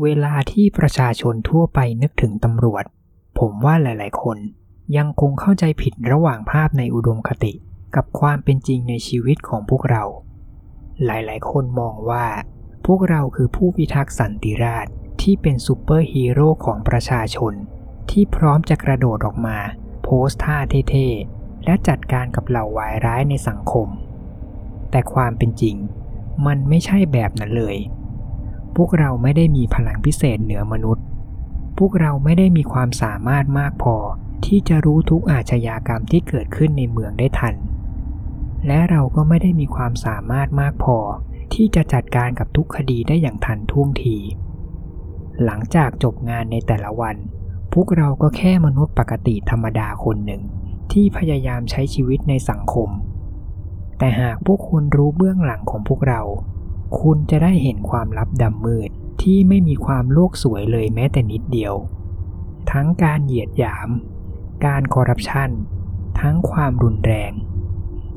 เวลาที่ประชาชนทั่วไปนึกถึงตำรวจ ผมว่าหลาย ๆ คนยังคงเข้าใจผิดระหว่างภาพในอุดมคติ กับความเป็นจริงในชีวิตของพวกเรา หลาย ๆ คนมองว่า พวกเราคือผู้พิทักษ์สันติราษฎร์ที่เป็นซูเปอร์ฮีโร่ของประชาชน ที่พร้อมจะกระโดดออกมา โพสท่าเท่ๆ และจัดการกับเหล่าวายร้ายในสังคม แต่ความเป็นจริง มันไม่ใช่แบบนั้นเลย พวกเราไม่ได้มีพลังพิเศษเหนือมนุษย์ พวกเราไม่ได้มีความสามารถมากพอที่จะรู้ทุกอาชญากรรมที่เกิดขึ้นในเมืองได้ทัน และเราก็ไม่ได้มีความสามารถมากพอที่จะจัดการกับทุกคดีได้อย่างทันท่วงที หลังจากจบงานในแต่ละวัน พวกเราก็แค่มนุษย์ปกติธรรมดาคนหนึ่ง ที่พยายามใช้ชีวิตในสังคม แต่หากพวกคุณรู้เบื้องหลังของพวกเรา คุณจะได้เห็นความลับดำมืดที่ไม่มีความโลกสวยเลยแม้แต่นิดเดียว ทั้งการเหยียดหยาม การคอร์รัปชัน ทั้งความรุนแรง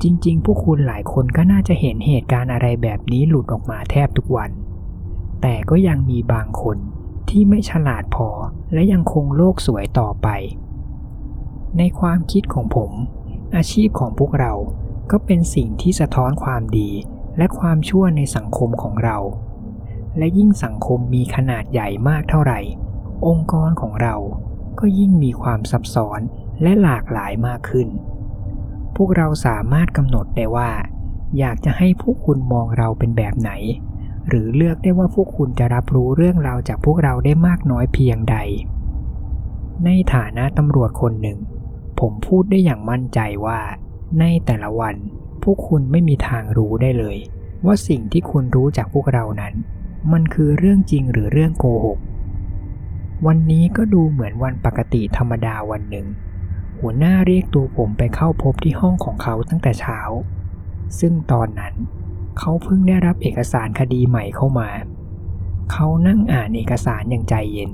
จริงๆพวกคุณหลายคนก็น่าจะเห็นเหตุการณ์อะไรแบบนี้หลุดออกมาแทบทุกวัน แต่ก็ยังมีบางคนที่ไม่ฉลาดพอและยังคงโลกสวยต่อไป ในความคิดของผม อาชีพของพวกเราก็เป็นสิ่งที่สะท้อนความดี และความชั่วในสังคมของเรา และยิ่งสังคมมีขนาดใหญ่มากเท่าไหร่ องค์กรของเราก็ยิ่งมีความซับซ้อนและหลากหลายมากขึ้น พวกเราสามารถกำหนดได้ว่า อยากจะให้พวกคุณมองเราเป็นแบบไหน หรือเลือกได้ว่าพวกคุณจะรับรู้เรื่องราวจากพวกเราได้มากน้อยเพียงใด ในฐานะตำรวจคนหนึ่ง ผมพูดได้อย่างมั่นใจว่า ในแต่ละวัน พวกคุณไม่มีทางรู้ได้เลย ว่าสิ่งที่คุณรู้จากพวกเรานั้น มันคือเรื่องจริงหรือเรื่องโกหก วันนี้ก็ดูเหมือนวันปกติธรรมดาวันหนึ่ง หัวหน้าเรียกตัวผมไปเข้าพบที่ห้องของเขาตั้งแต่เช้า ซึ่งตอนนั้น เขาเพิ่งได้รับเอกสารคดีใหม่เข้ามา เขานั่งอ่านเอกสารอย่างใจเย็น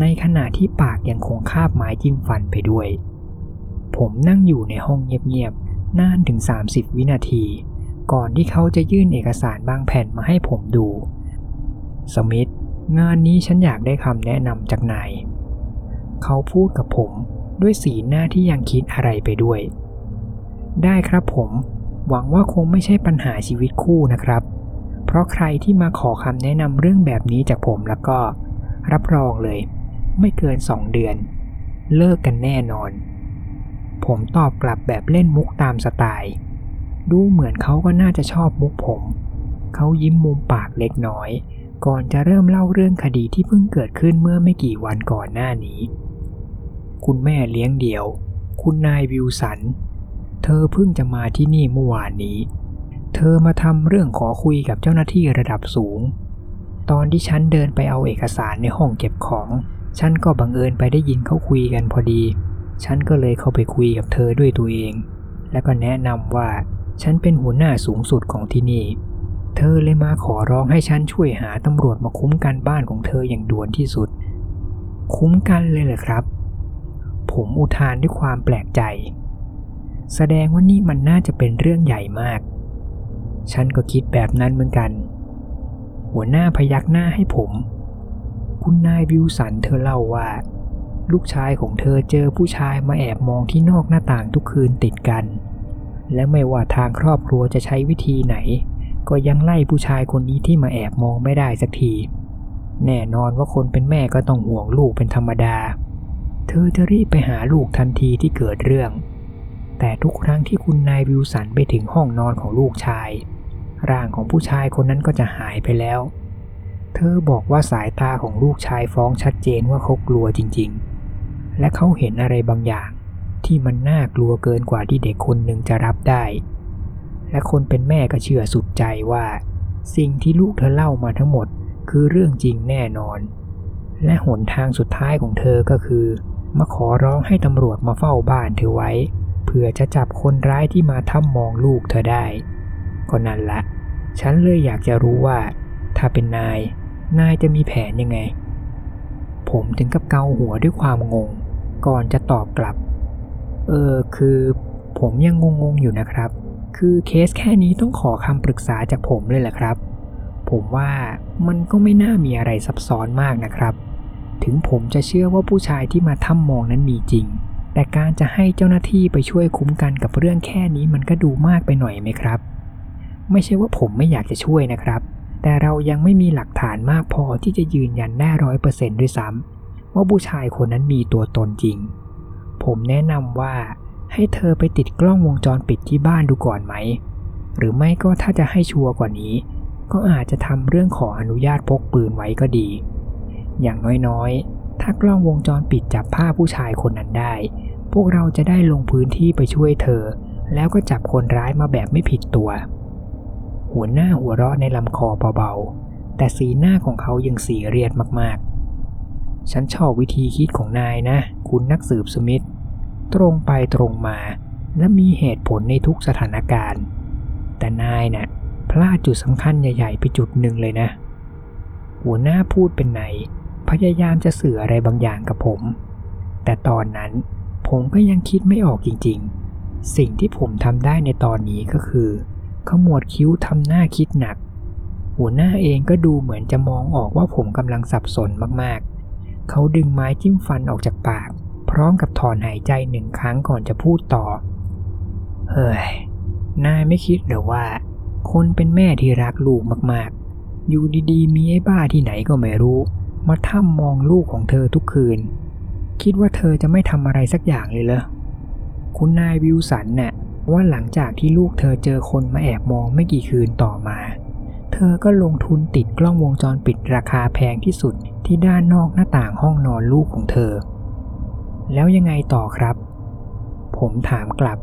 ในขณะที่ปากยังคงคาบไม้จิ้มฟันไปด้วย ผมนั่งอยู่ในห้องเงียบ นานถึง 30 วินาที ก่อนที่เขาจะยื่นเอกสารบางแผ่นมาให้ผมดู สมิธงานนี้ฉันอยากได้คำแนะนำจากนาย เขาพูดกับผมด้วยสีหน้าที่ยังคิดอะไรไปด้วย ได้ครับผม หวังว่าคงไม่ใช่ปัญหาชีวิตคู่นะครับ เพราะใครที่มาขอคำแนะนำเรื่องแบบนี้จากผมแล้วก็ รับรองเลย ไม่เกินสองเดือน เลิกกันแน่นอน ผมตอบกลับแบบเล่นมุกตามสไตล์ ดูเหมือนเขาก็น่าจะชอบมุกผม เขายิ้มมุมปากเล็กน้อย ก่อนจะเริ่มเล่าเรื่องคดีที่เพิ่งเกิดขึ้นเมื่อไม่กี่วันก่อนหน้านี้ คุณแม่เลี้ยงเดี่ยว คุณนายวิวสัน เธอเพิ่งจะมาที่นี่เมื่อวานนี้ เธอมาทำเรื่องขอคุยกับเจ้าหน้าที่ระดับสูง ตอนที่ฉันเดินไปเอาเอกสารในห้องเก็บของ ฉันก็บังเอิญไปได้ยินเขาคุยกันพอดี ฉันก็เลยเข้าไปคุยกับเธอด้วยตัวเอง แล้วก็แนะนำว่าฉันเป็นหัวหน้าสูงสุดของที่นี่ เธอเลยมาขอร้องให้ฉันช่วยหาตำรวจมาคุ้มกันบ้านของเธออย่างด่วนที่สุด คุ้มกันเลยเหรอครับ ผมอุทานด้วยความแปลกใจ แสดงว่านี่มันน่าจะเป็นเรื่องใหญ่มาก ฉันก็คิดแบบนั้นเหมือนกัน หัวหน้าพยักหน้าให้ผม คุณนายวิวสันเธอเล่าว่า ลูกชายของเธอเจอผู้ชายมาแอบมองที่นอกหน้าต่างทุกคืนติดกัน และไม่ว่าทางครอบครัวจะใช้วิธีไหน ก็ยังไล่ผู้ชายคนนี้ที่มาแอบมองไม่ได้สักที แน่นอนว่าคนเป็นแม่ก็ต้องห่วงลูกเป็นธรรมดา เธอจะรีบไปหาลูกทันทีที่เกิดเรื่อง แต่ทุกครั้งที่คุณนายวิวสันไปถึงห้องนอนของลูกชาย ร่างของผู้ชายคนนั้นก็จะหายไปแล้วเธอบอกว่าสายตาของลูกชายฟ้องชัดเจนว่าเขากลัวจริง ๆ และเขาเห็นอะไรบางอย่าง ที่มันน่ากลัวเกินกว่าที่เด็กคนหนึ่งจะรับได้ และคนเป็นแม่ก็เชื่อสุดใจว่า สิ่งที่ลูกเธอเล่ามาทั้งหมดคือเรื่องจริงแน่นอน และหนทางสุดท้ายของเธอก็คือ มาขอร้องให้ตำรวจมาเฝ้าบ้านเธอไว้เพื่อจะจับคนร้ายที่มาทำมองลูกเธอได้ ก็นั่นละ ฉันเลยอยากจะรู้ว่า ถ้าเป็นนาย นายจะมีแผนยังไง ผมถึงกับเกาหัวด้วยความงง ก่อนจะตอบกลับ เออคือผมยังงงๆอยู่นะครับ คือเคสแค่นี้ต้องขอคำปรึกษาจากผมเลยแหละครับ ผมว่ามันก็ไม่น่ามีอะไรซับซ้อนมากนะครับ ถึงผมจะเชื่อว่าผู้ชายที่มาถ้ำมองนั้นมีจริง แต่การจะให้เจ้าหน้าที่ไปช่วยคุ้มกันกับเรื่องแค่นี้มันก็ดูมากไปหน่อยไหมครับ ไม่ใช่ว่าผมไม่อยากจะช่วยนะครับ แต่เรายังไม่มีหลักฐานมากพอที่จะยืนยันแน่ร้อยเปอร์เซนต์ด้วยซ้ำ ว่าผู้ชายคนนั้นมีตัวตนจริง ผมแนะนำว่าให้เธอไปติดกล้องวงจรปิดที่บ้านดูก่อนไหม หรือไม่ก็ถ้าจะให้ชัวร์กว่านี้ ก็อาจจะทำเรื่องขออนุญาตพกปืนไว้ก็ดี อย่างน้อยๆ ถ้ากล้องวงจรปิดจับภาพผู้ชายคนนั้นได้ พวกเราจะได้ลงพื้นที่ไปช่วยเธอ แล้วก็จับคนร้ายมาแบบไม่ผิดตัว หัวหน้าหัวเราะในลำคอเบาๆ แต่สีหน้าของเขายังสีเรียดมากๆ ฉันชอบวิธีคิดของนายนะ คุณนักสืบสมิธตรงไปตรงมา และมีเหตุผลในทุกสถานการณ์ แต่นายนะ่ะพลาดจุดสำคัญใหญ่ๆ ไปจุดหนึ่งเลยนะ หัวหน้าพูดเป็นไหน พยายามจะสื่ออะไรบางอย่างกับผม แต่ตอนนั้นผมก็ยังคิดไม่ออกจริงๆ สิ่งที่ผมทำได้ในตอนนี้ก็คือขมวดคิ้วทำหน้าคิดหนัก หัวหน้าเองก็ดูเหมือนจะมองออกว่าผมกำลังสับสนมากๆ เขาดึงไม้จิ้มฟันออกจากปาก พร้อมกับถอนหายใจหนึ่งครั้งก่อนจะพูดต่อ เฮ้ย นายไม่คิดหรือว่า คนเป็นแม่ที่รักลูกมากๆ อยู่ดีๆ มีไอ้บ้าที่ไหนก็ไม่รู้ มาถ้ำมองลูกของเธอทุกคืน คิดว่าเธอจะไม่ทำอะไรสักอย่างเลยเหรอ คุณนายวิวสันน่ะว่าหลังจากที่ลูกเธอเจอคนมาแอบมองไม่กี่คืนต่อมา เธอก็ลงทุนติดกล้องวงจรปิดราคาแพงที่สุดที่ด้านนอกหน้าต่างห้องนอนลูกของเธอ แล้วยังไงต่อครับ ผมถามกลับ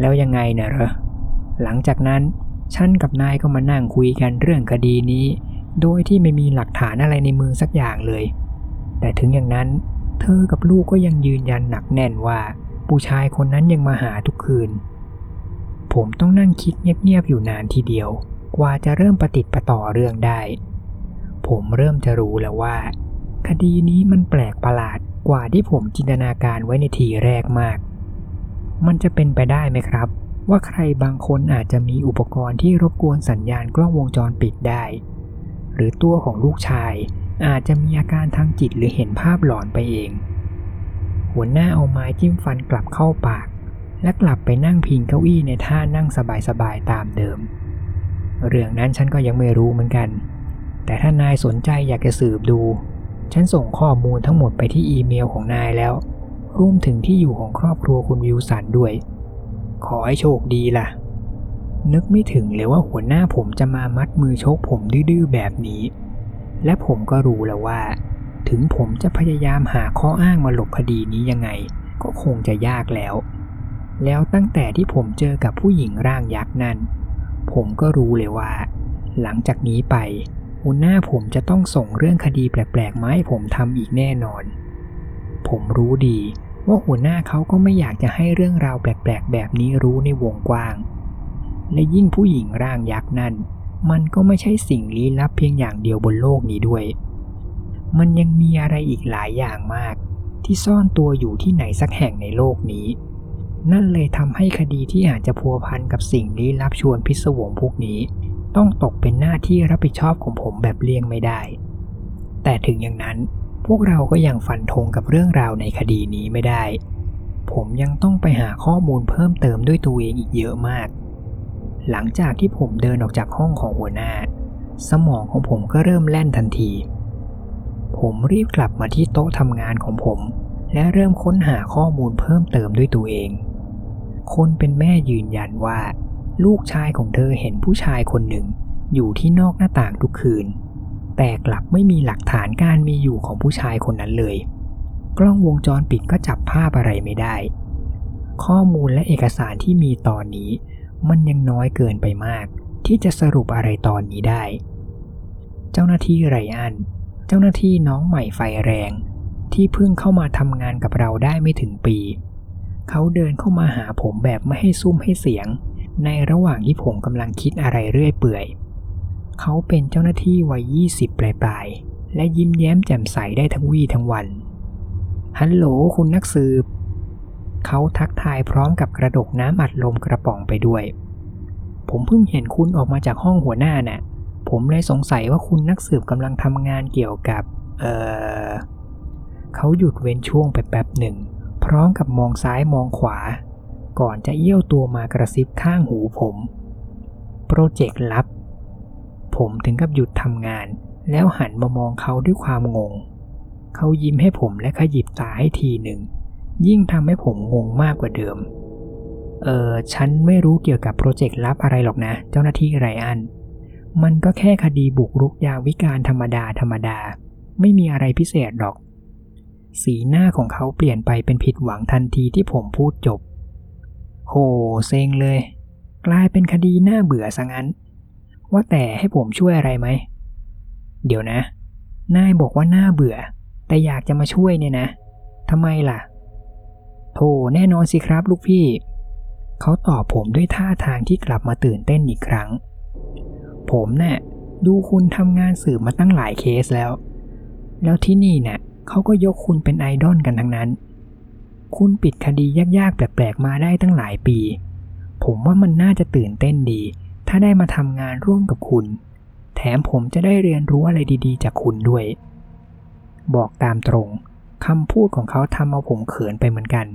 แล้วยังไงเนะเหรอหลังจากนั้นฉันกับนายก็มานั่งคุยกันเรื่องคดีนี้ โดยที่ไม่มีหลักฐานอะไรในมือสักอย่างเลย แต่ถึงอย่างนั้น เธอกับลูกก็ยังยืนยันหนักแน่นว่า ผู้ชายคนนั้นยังมาหาทุกคืน ผมต้องนั่งคิดเงียบๆอยู่นานทีเดียว กว่าจะเริ่มประติดประต่อเรื่องได้ ผมเริ่มจะรู้แล้วว่า คดีนี้มันแปลกประหลาดกว่าที่ผมจินตนาการไว้ในทีแรกมาก มันจะเป็นไปได้ไหมครับ ว่าใครบางคนอาจจะมีอุปกรณ์ที่รบกวนสัญญาณกล้องวงจรปิดได้ หรือตัวของลูกชายอาจจะมีอาการทางจิตหรือเห็นภาพหลอนไปเอง หัวหน้าเอาไม้จิ้มฟันกลับเข้าปาก และกลับไปนั่งพิงเก้าอี้ในท่านั่งสบายๆตามเดิม เรื่องนั้นฉันก็ยังไม่รู้เหมือนกัน แต่ถ้านายสนใจอยากจะสืบดู ฉันส่งข้อมูลทั้งหมดไปที่อีเมลของนายแล้ว รวมถึงที่อยู่ของครอบครัวคุณวิวสันด้วย ขอให้โชคดีล่ะ นึกไม่ถึงเลยว่าหัวหน้าผมจะมามัดมือชกผมดื้อๆแบบนี้ และผมก็รู้แล้วว่า ถึงผมจะพยายามหาข้ออ้างมาหลบคดีนี้ยังไง ก็คงจะยากแล้ว แล้วตั้งแต่ที่ผมเจอกับผู้หญิงร่างยักษ์นั่น ผมก็รู้เลยว่า หลังจากนี้ไปหัวหน้าผมจะต้องส่งเรื่องคดีแปลกๆมาให้ผมทำอีกแน่นอน ผมรู้ดีว่าหัวหน้าเขาก็ไม่อยากจะให้เรื่องราวแปลกๆ แบบนี้รู้ในวงกว้าง และยิ่งผู้หญิงร่างยักษ์นั่น มันก็ไม่ใช่สิ่งลี้ลับเพียงอย่างเดียวบนโลกนี้ด้วย มันยังมีอะไรอีกหลายอย่างมาก ที่ซ่อนตัวอยู่ที่ไหนสักแห่งในโลกนี้ นั่นเลยทำให้คดีที่อาจจะพัวพันกับสิ่งลี้ลับชวนพิศวงพวกนี้ ต้องตกเป็นหน้าที่รับผิดชอบของผมแบบเลี่ยงไม่ได้ แต่ถึงอย่างนั้นพวกเราก็ยังฟันธงกับเรื่องราวในคดีนี้ไม่ได้ ผมยังต้องไปหาข้อมูลเพิ่มเติมด้วยตัวเองอีกเยอะมาก หลังจากที่ผมเดินออกจากห้องของหัวหน้า สมองของผมก็เริ่มแล่นทันที ผมรีบกลับมาที่โต๊ะทำงานของผม และเริ่มค้นหาข้อมูลเพิ่มเติมด้วยตัวเอง คนเป็นแม่ยืนยันว่า ลูกชายของเธอเห็นผู้ชายคนหนึ่ง อยู่ที่นอกหน้าต่างทุกคืน แต่กลับไม่มีหลักฐานการมีอยู่ของผู้ชายคนนั้นเลย กล้องวงจรปิดก็จับภาพอะไรไม่ได้ ข้อมูลและเอกสารที่มีตอนนี้ มันยังน้อยเกินไปมาก ที่จะสรุปอะไรตอนนี้ได้ เจ้าหน้าที่ไรอัน เจ้าหน้าที่น้องใหม่ไฟแรง ที่เพิ่งเข้ามาทำงานกับเราได้ไม่ถึงปี เขาเดินเข้ามาหาผมแบบไม่ให้ซุ่มให้เสียง ในระหว่างที่ผมกำลังคิดอะไรเรื่อยเปื่อย เขาเป็นเจ้าหน้าที่วัย 20 ปลายๆและยิ้มแย้มแจ่มใสได้ทั้งวี่ทั้งวัน ฮัลโหลคุณนักสืบ เขาทักทายพร้อมกับกระดกน้ำอัดลมกระป๋องไปด้วย ผมเพิ่งเห็นคุณออกมาจากห้องหัวหน้าน่ะ ผมเลยสงสัยว่าคุณนักสืบกำลังทำงานเกี่ยวกับ เออเขาหยุดเว้นช่วงไปแป๊บหนึ่ง พร้อมกับมองซ้ายมองขวา ก่อนจะเอี้ยวตัวมากระซิบข้างหูผม โปรเจกต์ลับ ผมถึงกับหยุดทำงาน แล้วหันมามองเขาด้วยความงง เขายิ้มให้ผมและขยิบตาให้ทีหนึ่ง ยิ่งทำให้ผมงงมากกว่าเดิม เออฉันไม่รู้เกี่ยวกับโปรเจกต์ลับอะไรหรอกนะ เจ้าหน้าที่ไรอัน มันก็แค่คดีบุกรุกยาวิการธรรมดาธรรมดา ไม่มีอะไรพิเศษหรอก สีหน้าของเขาเปลี่ยนไปเป็นผิดหวังทันทีที่ผมพูดจบ โหเซ็งเลย กลายเป็นคดีน่าเบื่อซะงั้น ว่าแต่ให้ผมช่วยอะไรไหม เดี๋ยวนะ นายบอกว่าน่าเบื่อ แต่อยากจะมาช่วยเนี่ยนะทำไมล่ะ โธ่แน่นอนสิครับลูกพี่ เขาตอบผมด้วยท่าทางที่กลับมาตื่นเต้นอีกครั้ง ผมเนะ่ะดูคุณทำงานสืบมาตั้งหลายเคสแล้ว แล้วที่นี่เนะ่ะ เขาก็ยกคุณเป็นไอดอลกันทั้งนั้น คุณปิดคดียากๆ แปลกๆ มาได้ตั้งหลายปี ผมว่ามันน่าจะตื่นเต้นดี ถ้าได้มาทำงานร่วมกับคุณ แถมผมจะได้เรียนรู้อะไรดีๆ จากคุณด้วย บอกตามตรงคำพูดของเขาทำเอาผมเขินไปเหมือนกัน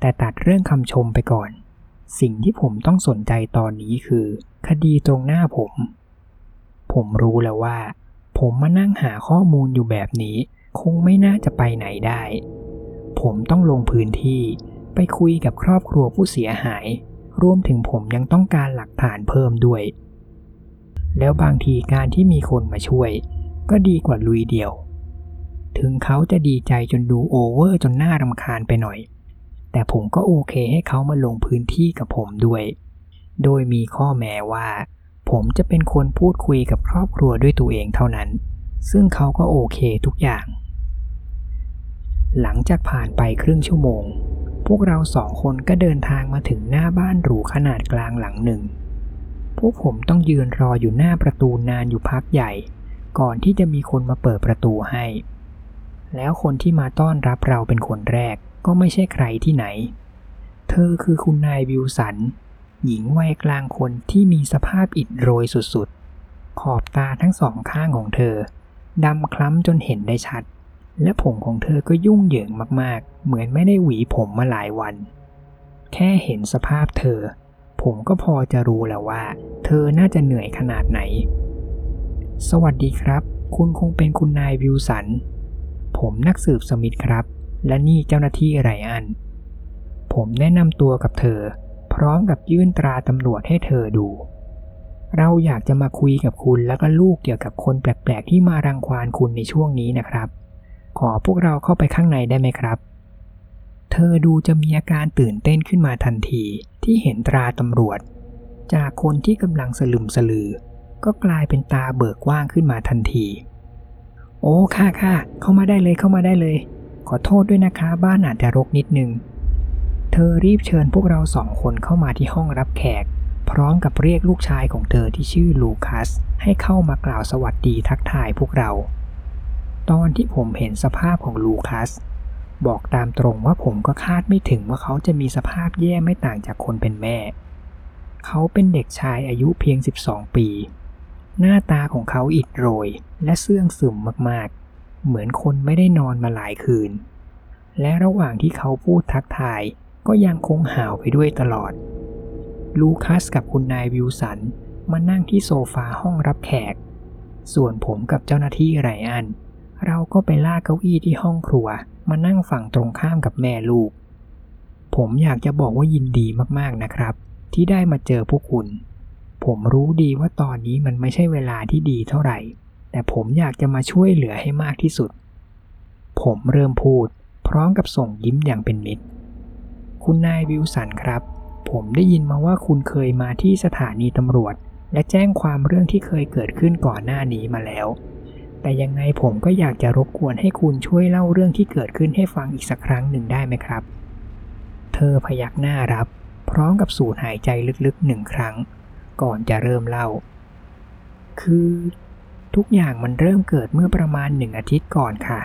แต่ตัดเรื่องคำชมไปก่อน สิ่งที่ผมต้องสนใจตอนนี้คือ คดีตรงหน้าผม ผมรู้แล้วว่า ผมมานั่งหาข้อมูลอยู่แบบนี้ คงไม่น่าจะไปไหนได้ ผมต้องลงพื้นที่ไปคุยกับครอบครัวผู้เสียหาย รวมถึงผมยังต้องการหลักฐานเพิ่มด้วย แล้วบางทีการที่มีคนมาช่วย ก็ดีกว่าลุยเดียว ถึงเขาจะดีใจจนดูโอเวอร์จนหน่ารำคาญไปหน่อย แต่ผมก็โอเคให้เขามาลงพื้นที่กับผมด้วย โดยมีข้อแม้ว่า ผมจะเป็นคนพูดคุยกับครอบครัวด้วยตัวเองเท่านั้น ซึ่งเขาก็โอเคทุกอย่าง หลังจากผ่านไปครึ่งชั่วโมง พวกเราสองคนก็เดินทางมาถึงหน้าบ้านหรูขนาดกลางหลังหนึ่ง พวกผมต้องยืนรออยู่หน้าประตูนานอยู่พักใหญ่ ก่อนที่จะมีคนมาเปิดประตูให้ แล้วคนที่มาต้อนรับเราเป็นคนแรกก็ไม่ใช่ใครที่ไหน เธอคือคุณนายวิวสัน หญิงวัยกลางคนที่มีสภาพอิดโรยสุดๆ ขอบตาทั้งสองข้างของเธอดำคล้ำจนเห็นได้ชัด และผมของเธอก็ยุ่งเหยิงมากๆ เหมือนไม่ได้หวีผมมาหลายวัน แค่เห็นสภาพเธอ ผมก็พอจะรู้แล้วว่า เธอน่าจะเหนื่อยขนาดไหน สวัสดีครับ คุณคงเป็นคุณนายวิวสัน ผมนักสืบสมิธครับ และนี่เจ้าหน้าที่ไรอัน ผมแนะนำตัวกับเธอ พร้อมกับยื่นตราตำรวจให้เธอดู เราอยากจะมาคุยกับคุณแล้วก็ลูกเกี่ยวกับคนแปลกๆที่มารังควานคุณในช่วงนี้นะครับ ขอพวกเราเข้าไปข้างในได้ไหมครับ เธอดูจะมีอาการตื่นเต้นขึ้นมาทันทีที่เห็นตราตำรวจ จากคนที่กำลังสลึมสลือ ก็กลายเป็นตาเบิกกว้างขึ้นมาทันที โอ้ค่ะค่ะเข้ามาได้เลยเข้ามาได้เลย ขอโทษด้วยนะคะ บ้านอาจจะรกนิดนึง เธอรีบเชิญพวกเราสองคนเข้ามาที่ห้องรับแขก พร้อมกับเรียกลูกชายของเธอที่ชื่อลูคัส ให้เข้ามากล่าวสวัสดีทักทายพวกเรา ตอนที่ผมเห็นสภาพของลูคัส บอกตามตรงว่าผมก็คาดไม่ถึงว่าเขาจะมีสภาพแย่ไม่ต่างจากคนเป็นแม่ เขาเป็นเด็กชายอายุเพียง 12 ปี หน้าตาของเขาอิดโรยและเสื่องซึมมากๆ เหมือนคนไม่ได้นอนมาหลายคืน และระหว่างที่เขาพูดทักทายก็ยังคงห่าวไปด้วยตลอด ลูคัสกับคุณนายวิวสันมานั่งที่โซฟาห้องรับแขก ส่วนผมกับเจ้าหน้าที่ไรอัน เราก็ไปลากเก้าอี้ที่ห้องครัว มานั่งฝั่งตรงข้ามกับแม่ลูก ผมอยากจะบอกว่ายินดีมากๆนะครับ ที่ได้มาเจอพวกคุณ ผมรู้ดีว่าตอนนี้มันไม่ใช่เวลาที่ดีเท่าไหร่ แต่ผมอยากจะมาช่วยเหลือให้มากที่สุด ผมเริ่มพูด พร้อมกับส่งยิ้มอย่างเป็นมิตร คุณนายวิวสันครับ ผมได้ยินมาว่าคุณเคยมาที่สถานีตำรวจ และแจ้งความเรื่องที่เคยเกิดขึ้นก่อนหน้านี้มาแล้ว แต่ยังไงผมก็อยากจะรบกวนให้คุณช่วยเล่าเรื่องที่เกิดขึ้นให้ฟังอีกสักครั้งหนึ่งได้ไหมครับ เธอพยักหน้ารับ พร้อมกับสูดหายใจลึกๆหนึ่งครั้ง ก่อนจะเริ่มเล่า คือทุกอย่างมันเริ่มเกิดเมื่อประมาณหนึ่งอาทิตย์ก่อนค่ะ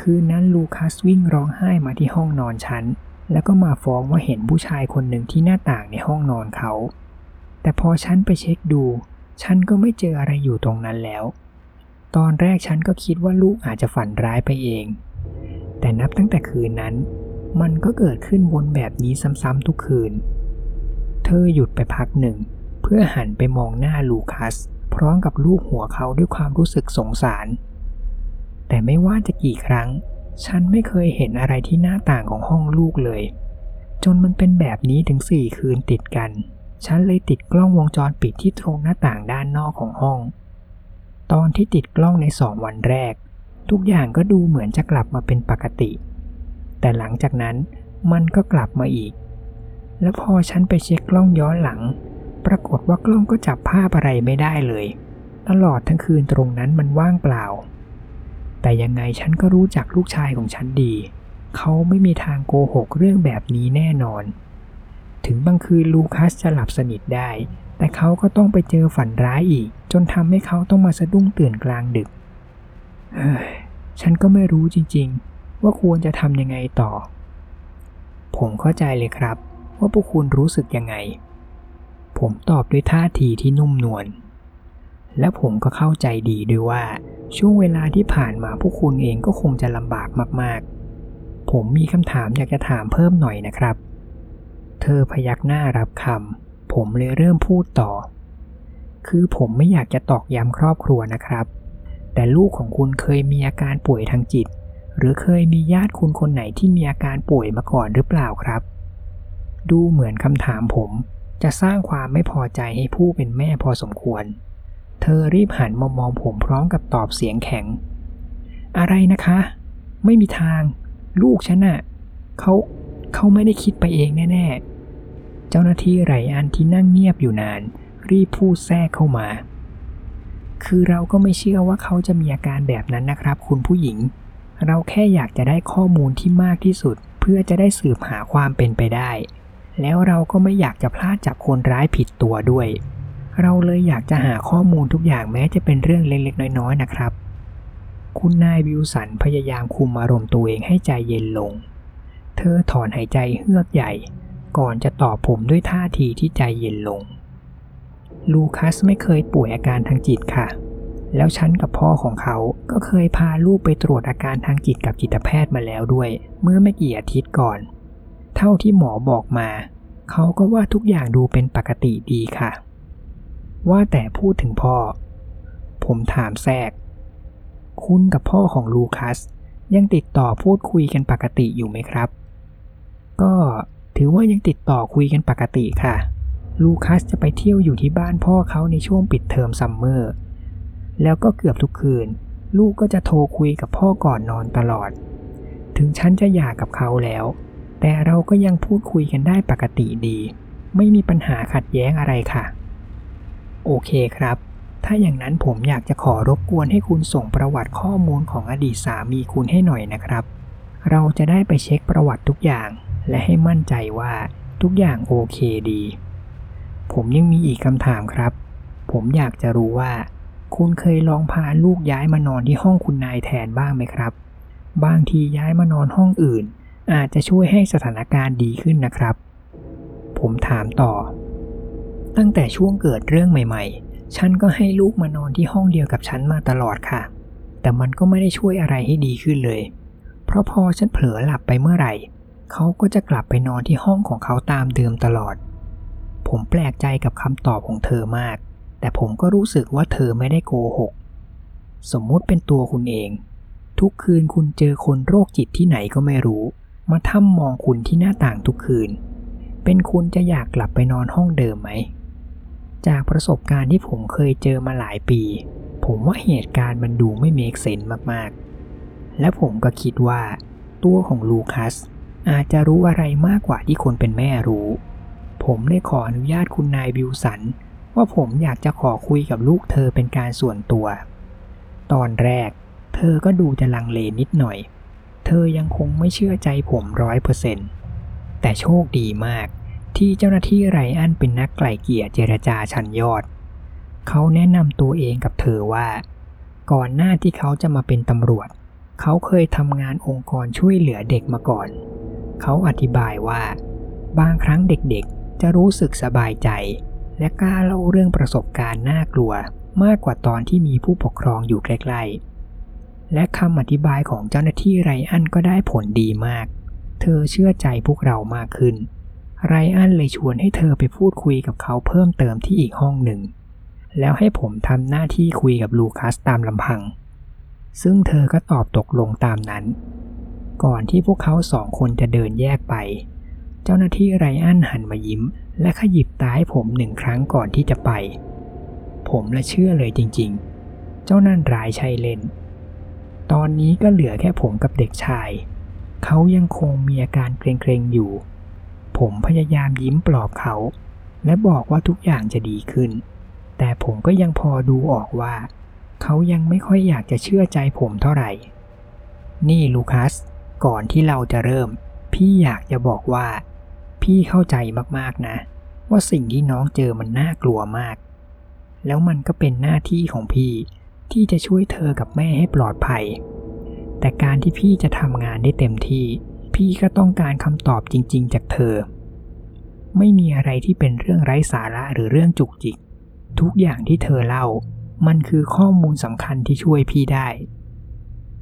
คืนนั้นลูคัสวิ่งร้องไห้มาที่ห้องนอนฉัน แล้วก็มาฟ้องว่าเห็นผู้ชายคนหนึ่งที่หน้าต่างในห้องนอนเขา แต่พอฉันไปเช็คดู ฉันก็ไม่เจออะไรอยู่ตรงนั้นแล้ว ตอนแรกฉันก็คิดว่าลูกอาจจะฝันร้ายไปเอง แต่นับตั้งแต่คืนนั้น มันก็เกิดขึ้นวนแบบนี้ซ้ำๆทุกคืน เธอหยุดไปพักหนึ่ง เพื่อหันไปมองหน้าลูคัส พร้อมกับลูกหัวเขาด้วยความรู้สึกสงสาร แต่ไม่ว่าจะกี่ครั้ง ฉันไม่เคยเห็นอะไรที่หน้าต่างของห้องลูกเลย จนมันเป็นแบบนี้ถึงสี่คืนติดกัน ฉันเลยติดกล้องวงจรปิดที่ตรงหน้าต่างด้านนอกของห้อง ตอนที่ติดกล้องในสองวันแรก ทุกอย่างก็ดูเหมือนจะกลับมาเป็นปกติ แต่หลังจากนั้นมันก็กลับมาอีก แล้วพอฉันไปเช็คกล้องย้อนหลัง ปรากฏว่ากล้องก็จับภาพอะไรไม่ได้เลย ตลอดทั้งคืนตรงนั้นมันว่างเปล่า แต่ยังไงฉันก็รู้จักลูกชายของฉันดี เขาไม่มีทางโกหกเรื่องแบบนี้แน่นอน ถึงบางคืนลูคัสจะหลับสนิทได้ แต่เขาก็ต้องไปเจอฝันร้ายอีก จนทำให้เขาต้องมาสะดุ้งตื่นกลางดึกเฮ้ยฉันก็ไม่รู้จริงๆ ว่าควรจะทำยังไงต่อ ผมเข้าใจเลยครับ ว่าพวกคุณรู้สึกยังไง ผมตอบด้วยท่าทีที่นุ่มนวลและผมก็เข้าใจดีด้วยว่า ช่วงเวลาที่ผ่านมาพวกคุณเองก็คงจะลำบากมากๆ ผมมีคำถามอยากจะถามเพิ่มหน่อยนะครับ เธอพยักหน้ารับคำผมเลยเริ่มพูดต่อ คือผมไม่อยากจะตอกย้ำครอบครัวนะครับ แต่ลูกของคุณเคยมีอาการป่วยทางจิต หรือเคยมีญาติคุณคนไหนที่มีอาการป่วยมาก่อนหรือเปล่าครับ ดูเหมือนคำถามผม จะสร้างความไม่พอใจให้ผู้เป็นแม่พอสมควร เธอรีบหันมามองผมพร้อมกับตอบเสียงแข็ง อะไรนะคะ ไม่มีทาง ลูกฉันน่ะเขาเขาไม่ได้คิดไปเองแน่ ๆ เจ้าหน้าที่ไรอันที่นั่งเงียบอยู่นาน รีบพูดแทรกเข้ามา คือเราก็ไม่เชื่อว่าเขาจะมีอาการแบบนั้นนะครับ คุณผู้หญิง เราแค่อยากจะได้ข้อมูลที่มากที่สุด เพื่อจะได้สืบหาความเป็นไปได้ แล้วเราก็ไม่อยากจะพลาดจับคนร้ายผิดตัวด้วย เราเลยอยากจะหาข้อมูลทุกอย่างแม้จะเป็นเรื่องเล็กๆ น้อยๆนะครับ คุณนายวิวสันพยายามคุมอารมณ์ตัวเองให้ใจเย็นลง เธอถอนหายใจเฮือกใหญ่ ก่อนจะตอบผมด้วยท่าทีที่ใจเย็นลง ลูคัสไม่เคยป่วยอาการทางจิตค่ะ แล้วฉันกับพ่อของเขาก็เคยพาลูกไปตรวจอาการทางจิตกับจิตแพทย์มาแล้วด้วย เมื่อไม่กี่อาทิตย์ก่อน เท่าที่หมอบอกมา เขาก็ว่าทุกอย่างดูเป็นปกติดีค่ะ ว่าแต่พูดถึงพ่อ ผมถามแทรก คุณกับพ่อของลูคัสยังติดต่อพูดคุยกันปกติอยู่ไหมครับ ก็ ถือว่ายังติดต่อคุยกันปกติค่ะ ลูคัสจะไปเที่ยวอยู่ที่บ้านพ่อเขาในช่วงปิดเทอมซัมเมอร์ แล้วก็เกือบทุกคืน ลูกก็จะโทรคุยกับพ่อก่อนนอนตลอด ถึงฉันจะหย่ากับเขาแล้ว แต่เราก็ยังพูดคุยกันได้ปกติดี ไม่มีปัญหาขัดแย้งอะไรค่ะ โอเคครับ ถ้าอย่างนั้นผมอยากจะขอรบกวนให้คุณส่งประวัติข้อมูลของอดีตสามีคุณให้หน่อยนะครับ เราจะได้ไปเช็คประวัติทุกอย่าง และให้มั่นใจว่าทุกอย่างโอเคดี ผมยังมีอีกคำถามครับ ผมอยากจะรู้ว่า คุณเคยลองพาลูกย้ายมานอนที่ห้องคุณนายแทนบ้างไหมครับ บางทีย้ายมานอนห้องอื่น อาจจะช่วยให้สถานการณ์ดีขึ้นนะครับ ผมถามต่อ ตั้งแต่ช่วงเกิดเรื่องใหม่ ๆ ฉันก็ให้ลูกมานอนที่ห้องเดียวกับฉันมาตลอดค่ะ แต่มันก็ไม่ได้ช่วยอะไรให้ดีขึ้นเลย เพราะพอฉันเผลอหลับไปเมื่อไหร่ เขาก็จะกลับไปนอนที่ห้องของเขาตามเดิมตลอด ผมแปลกใจกับคำตอบของเธอมาก แต่ผมก็รู้สึกว่าเธอไม่ได้โกหก สมมุติเป็นตัวคุณเอง ทุกคืนคุณเจอคนโรคจิตที่ไหนก็ไม่รู้ มาถ้ำมองคุณที่หน้าต่างทุกคืน เป็นคุณจะอยากกลับไปนอนห้องเดิมไหม จากประสบการณ์ที่ผมเคยเจอมาหลายปี ผมว่าเหตุการณ์มันดูไม่เมกเซนมากๆ และผมก็คิดว่า ตัวของลูคัส อาจจะรู้อะไรมากกว่าที่คนเป็นแม่รู้ ผมได้ขออนุญาตคุณนายบิวสัน ว่าผมอยากจะขอคุยกับลูกเธอเป็นการส่วนตัว ตอนแรก เธอก็ดูจะลังเลนิดหน่อย เธอยังคงไม่เชื่อใจผมร้อยเปอร์เซ็นต์แต่โชคดีมากที่เจ้าหน้าที่ไรอันเป็นนักไกล่เกลี่ยเจรจาชั้นยอด เขาแนะนำตัวเองกับเธอว่า ก่อนหน้าที่เขาจะมาเป็นตำรวจ เขาเคยทำงานองค์กรช่วยเหลือเด็กมาก่อน เขาอธิบายว่า บางครั้งเด็กๆ จะรู้สึกสบายใจ และกล้าเล่าเรื่องประสบการณ์น่ากลัวมากกว่าตอนที่มีผู้ปกครองอยู่ใกล้ๆ และคำอธิบายของเจ้าหน้าที่ไรอันก็ได้ผลดีมาก เธอเชื่อใจพวกเรามากขึ้น ไรอันเลยชวนให้เธอไปพูดคุยกับเขาเพิ่มเติมที่อีกห้องหนึ่ง แล้วให้ผมทำหน้าที่คุยกับลูคัสตามลำพัง ซึ่งเธอก็ตอบตกลงตามนั้น ก่อนที่พวกเขาสองคนจะเดินแยกไป เจ้าหน้าที่ไรอันหันมายิ้ม และขยิบตาให้ผมหนึ่งครั้งก่อนที่จะไป ผมละเชื่อเลยจริงๆ เจ้านั่นร้ายชัยเล่น ตอนนี้ก็เหลือแค่ผมกับเด็กชาย เขายังคงมีอาการเกรงๆอยู่ ผมพยายามยิ้มปลอบเขา และบอกว่าทุกอย่างจะดีขึ้น แต่ผมก็ยังพอดูออกว่า เขายังไม่ค่อยอยากจะเชื่อใจผมเท่าไหร่ นี่ลูคัส ก่อนที่เราจะเริ่ม พี่อยากจะบอกว่า พี่เข้าใจมากๆนะ ว่าสิ่งที่น้องเจอมันน่ากลัวมาก แล้วมันก็เป็นหน้าที่ของพี่ที่จะช่วยเธอกับแม่ให้ปลอดภัย แต่การที่พี่จะทำงานได้เต็มที่ พี่ก็ต้องการคำตอบจริง ๆ จากเธอ ไม่มีอะไรที่เป็นเรื่องไร้สาระหรือเรื่องจุกจิก ทุกอย่างที่เธอเล่า มันคือข้อมูลสำคัญที่ช่วยพี่ได้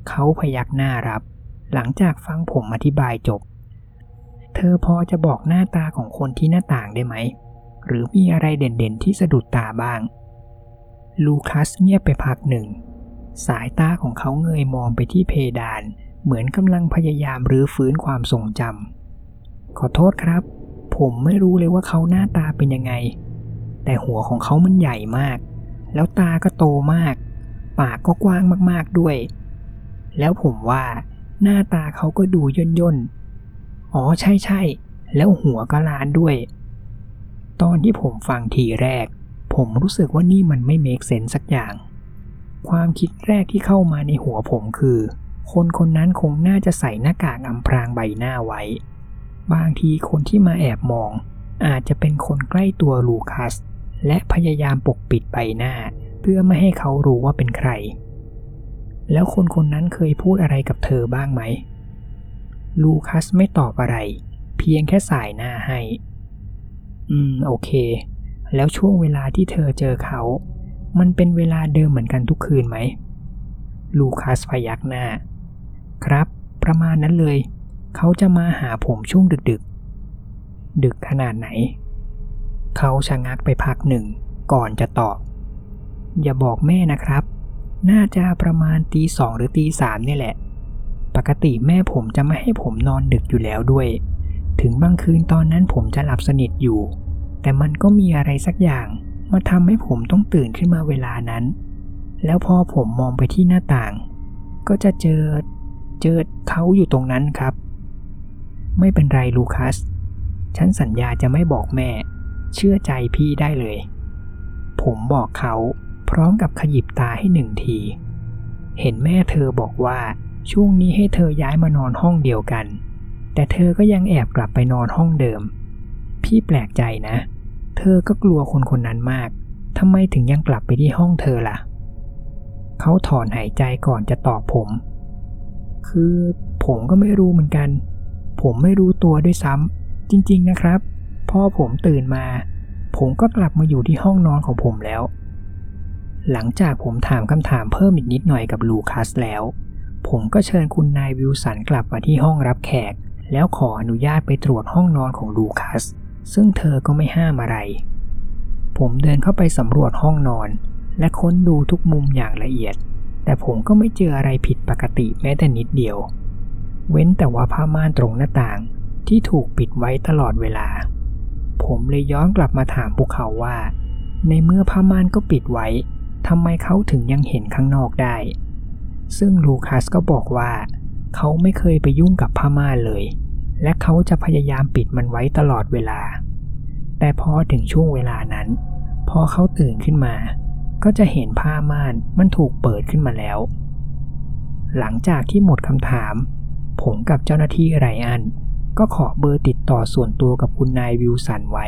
เขาพยักหน้ารับ หลังจากฟังผมอธิบายจบ เธอพอจะบอกหน้าตาของคนที่หน้าต่างได้ไหม หรือมีอะไรเด่นๆที่สะดุดตาบ้าง ลูคัสเงียบไปพักหนึ่ง สายตาของเขาเงยมองไปที่เพดาน เหมือนกำลังพยายามรื้อฟื้นความทรงจำขอโทษครับ ผมไม่รู้เลยว่าเขาหน้าตาเป็นยังไง แต่หัวของเขามันใหญ่มาก แล้วตาก็โตมาก ปากก็กว้างมากๆด้วย แล้วผมว่า หน้าตาเขาก็ดูย่นย่นๆอ๋อใช่ใช่แล้วหัวก็ล้านด้วย ตอนที่ผมฟังทีแรก ผมรู้สึกว่านี่มันไม่เมคเซนสักอย่าง ความคิดแรกที่เข้ามาในหัวผมคือ คนคนนั้นคงน่าจะใส่หน้ากากอำพรางใบหน้าไว้ บางทีคนที่มาแอบมอง อาจจะเป็นคนใกล้ตัวลูคัส และพยายามปกปิดใบหน้า เพื่อไม่ให้เขารู้ว่าเป็นใคร แล้วคนคนนั้นเคยพูดอะไรกับเธอบ้างไหม ลูคัสไม่ตอบอะไร เพียงแค่สายหน้าให้ อืม โอเค แล้วช่วงเวลาที่เธอเจอเขา มันเป็นเวลาเดิมเหมือนกันทุกคืนไหม ลูคัสพยักหน้า ครับ ประมาณนั้นเลย เขาจะมาหาผมช่วงดึกๆ ดึกขนาดไหน เขาชะงักไปพักหนึ่ง ก่อนจะตอบ อย่าบอกแม่นะครับ น่าจะประมาณตีสองหรือตีสามนี่แหละ ปกติแม่ผมจะไม่ให้ผมนอนดึกอยู่แล้วด้วย ถึงบางคืนตอนนั้นผมจะหลับสนิทอยู่ แต่มันก็มีอะไรสักอย่างมาทำให้ผมต้องตื่นขึ้นมาเวลานั้น แล้วพอผมมองไปที่หน้าต่าง ก็จะเจอเจอเขาอยู่ตรงนั้นครับ ไม่เป็นไรลูคัส ฉันสัญญาจะไม่บอกแม่ เชื่อใจพี่ได้เลย ผมบอกเขา พร้อมกับขยิบตาให้หนึ่งที เห็นแม่เธอบอกว่าช่วงนี้ให้เธอย้ายมานอนห้องเดียวกัน แต่เธอก็ยังแอบกลับไปนอนห้องเดิม พี่แปลกใจนะ เธอก็กลัวคนคนนั้นมากทำไมถึงยังกลับไปที่ห้องเธอล่ะ เขาถอนหายใจก่อนจะตอบผม คือผมก็ไม่รู้เหมือนกัน ผมไม่รู้ตัวด้วยซ้ำจริง ๆนะครับ พ่อผมตื่นมา ผมก็กลับมาอยู่ที่ห้องนอนของผมแล้ว หลังจากผมถามคำถามเพิ่มอีกนิดหน่อยกับลูคัสแล้ว ผมก็เชิญคุณนายวิลสันกลับมาที่ห้องรับแขก แล้วขออนุญาตไปตรวจห้องนอนของลูคัส ซึ่งเธอก็ไม่ห้ามอะไร ผมเดินเข้าไปสำรวจห้องนอน และค้นดูทุกมุมอย่างละเอียด แต่ผมก็ไม่เจออะไรผิดปกติแม้แต่นิดเดียว เว้นแต่ว่าผ้าม่านตรงหน้าต่างที่ถูกปิดไว้ตลอดเวลา ผมเลยย้อนกลับมาถามพวกเขาว่า ในเมื่อผ้าม่านก็ปิดไว้ ทำไมเขาถึงยังเห็นข้างนอกได้ ซึ่งลูคัสก็บอกว่า เขาไม่เคยไปยุ่งกับผ้าม่านเลย และเขาจะพยายามปิดมันไว้ตลอดเวลา แต่พอถึงช่วงเวลานั้น พอเขาตื่นขึ้นมา ก็จะเห็นผ้าม่านมันถูกเปิดขึ้นมาแล้ว หลังจากที่หมดคำถาม ผมกับเจ้าหน้าที่ไรอันก็ขอเบอร์ติดต่อส่วนตัวกับคุณนายวิลสันไว้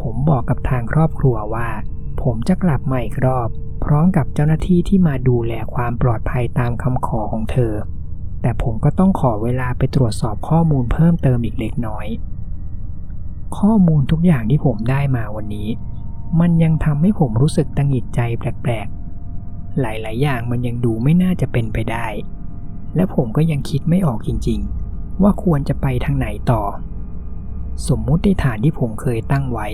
ผมบอกกับทางครอบครัวว่า ผมจะกลับมาอีกรอบ พร้อมกับเจ้าหน้าที่ที่มาดูแลความปลอดภัยตามคำขอของเธอ แต่ผมก็ต้องขอเวลาไปตรวจสอบข้อมูลเพิ่มเติมอีกเล็กน้อย ข้อมูลทุกอย่างที่ผมได้มาวันนี้ มันยังทำให้ผมรู้สึกตังหิดใจแปลกๆ หลายๆ อย่างมันยังดูไม่น่าจะเป็นไปได้ และผมก็ยังคิดไม่ออกจริงๆ ว่าควรจะไปทางไหนต่อ สมมุติฐานที่ผมเคยตั้งไว้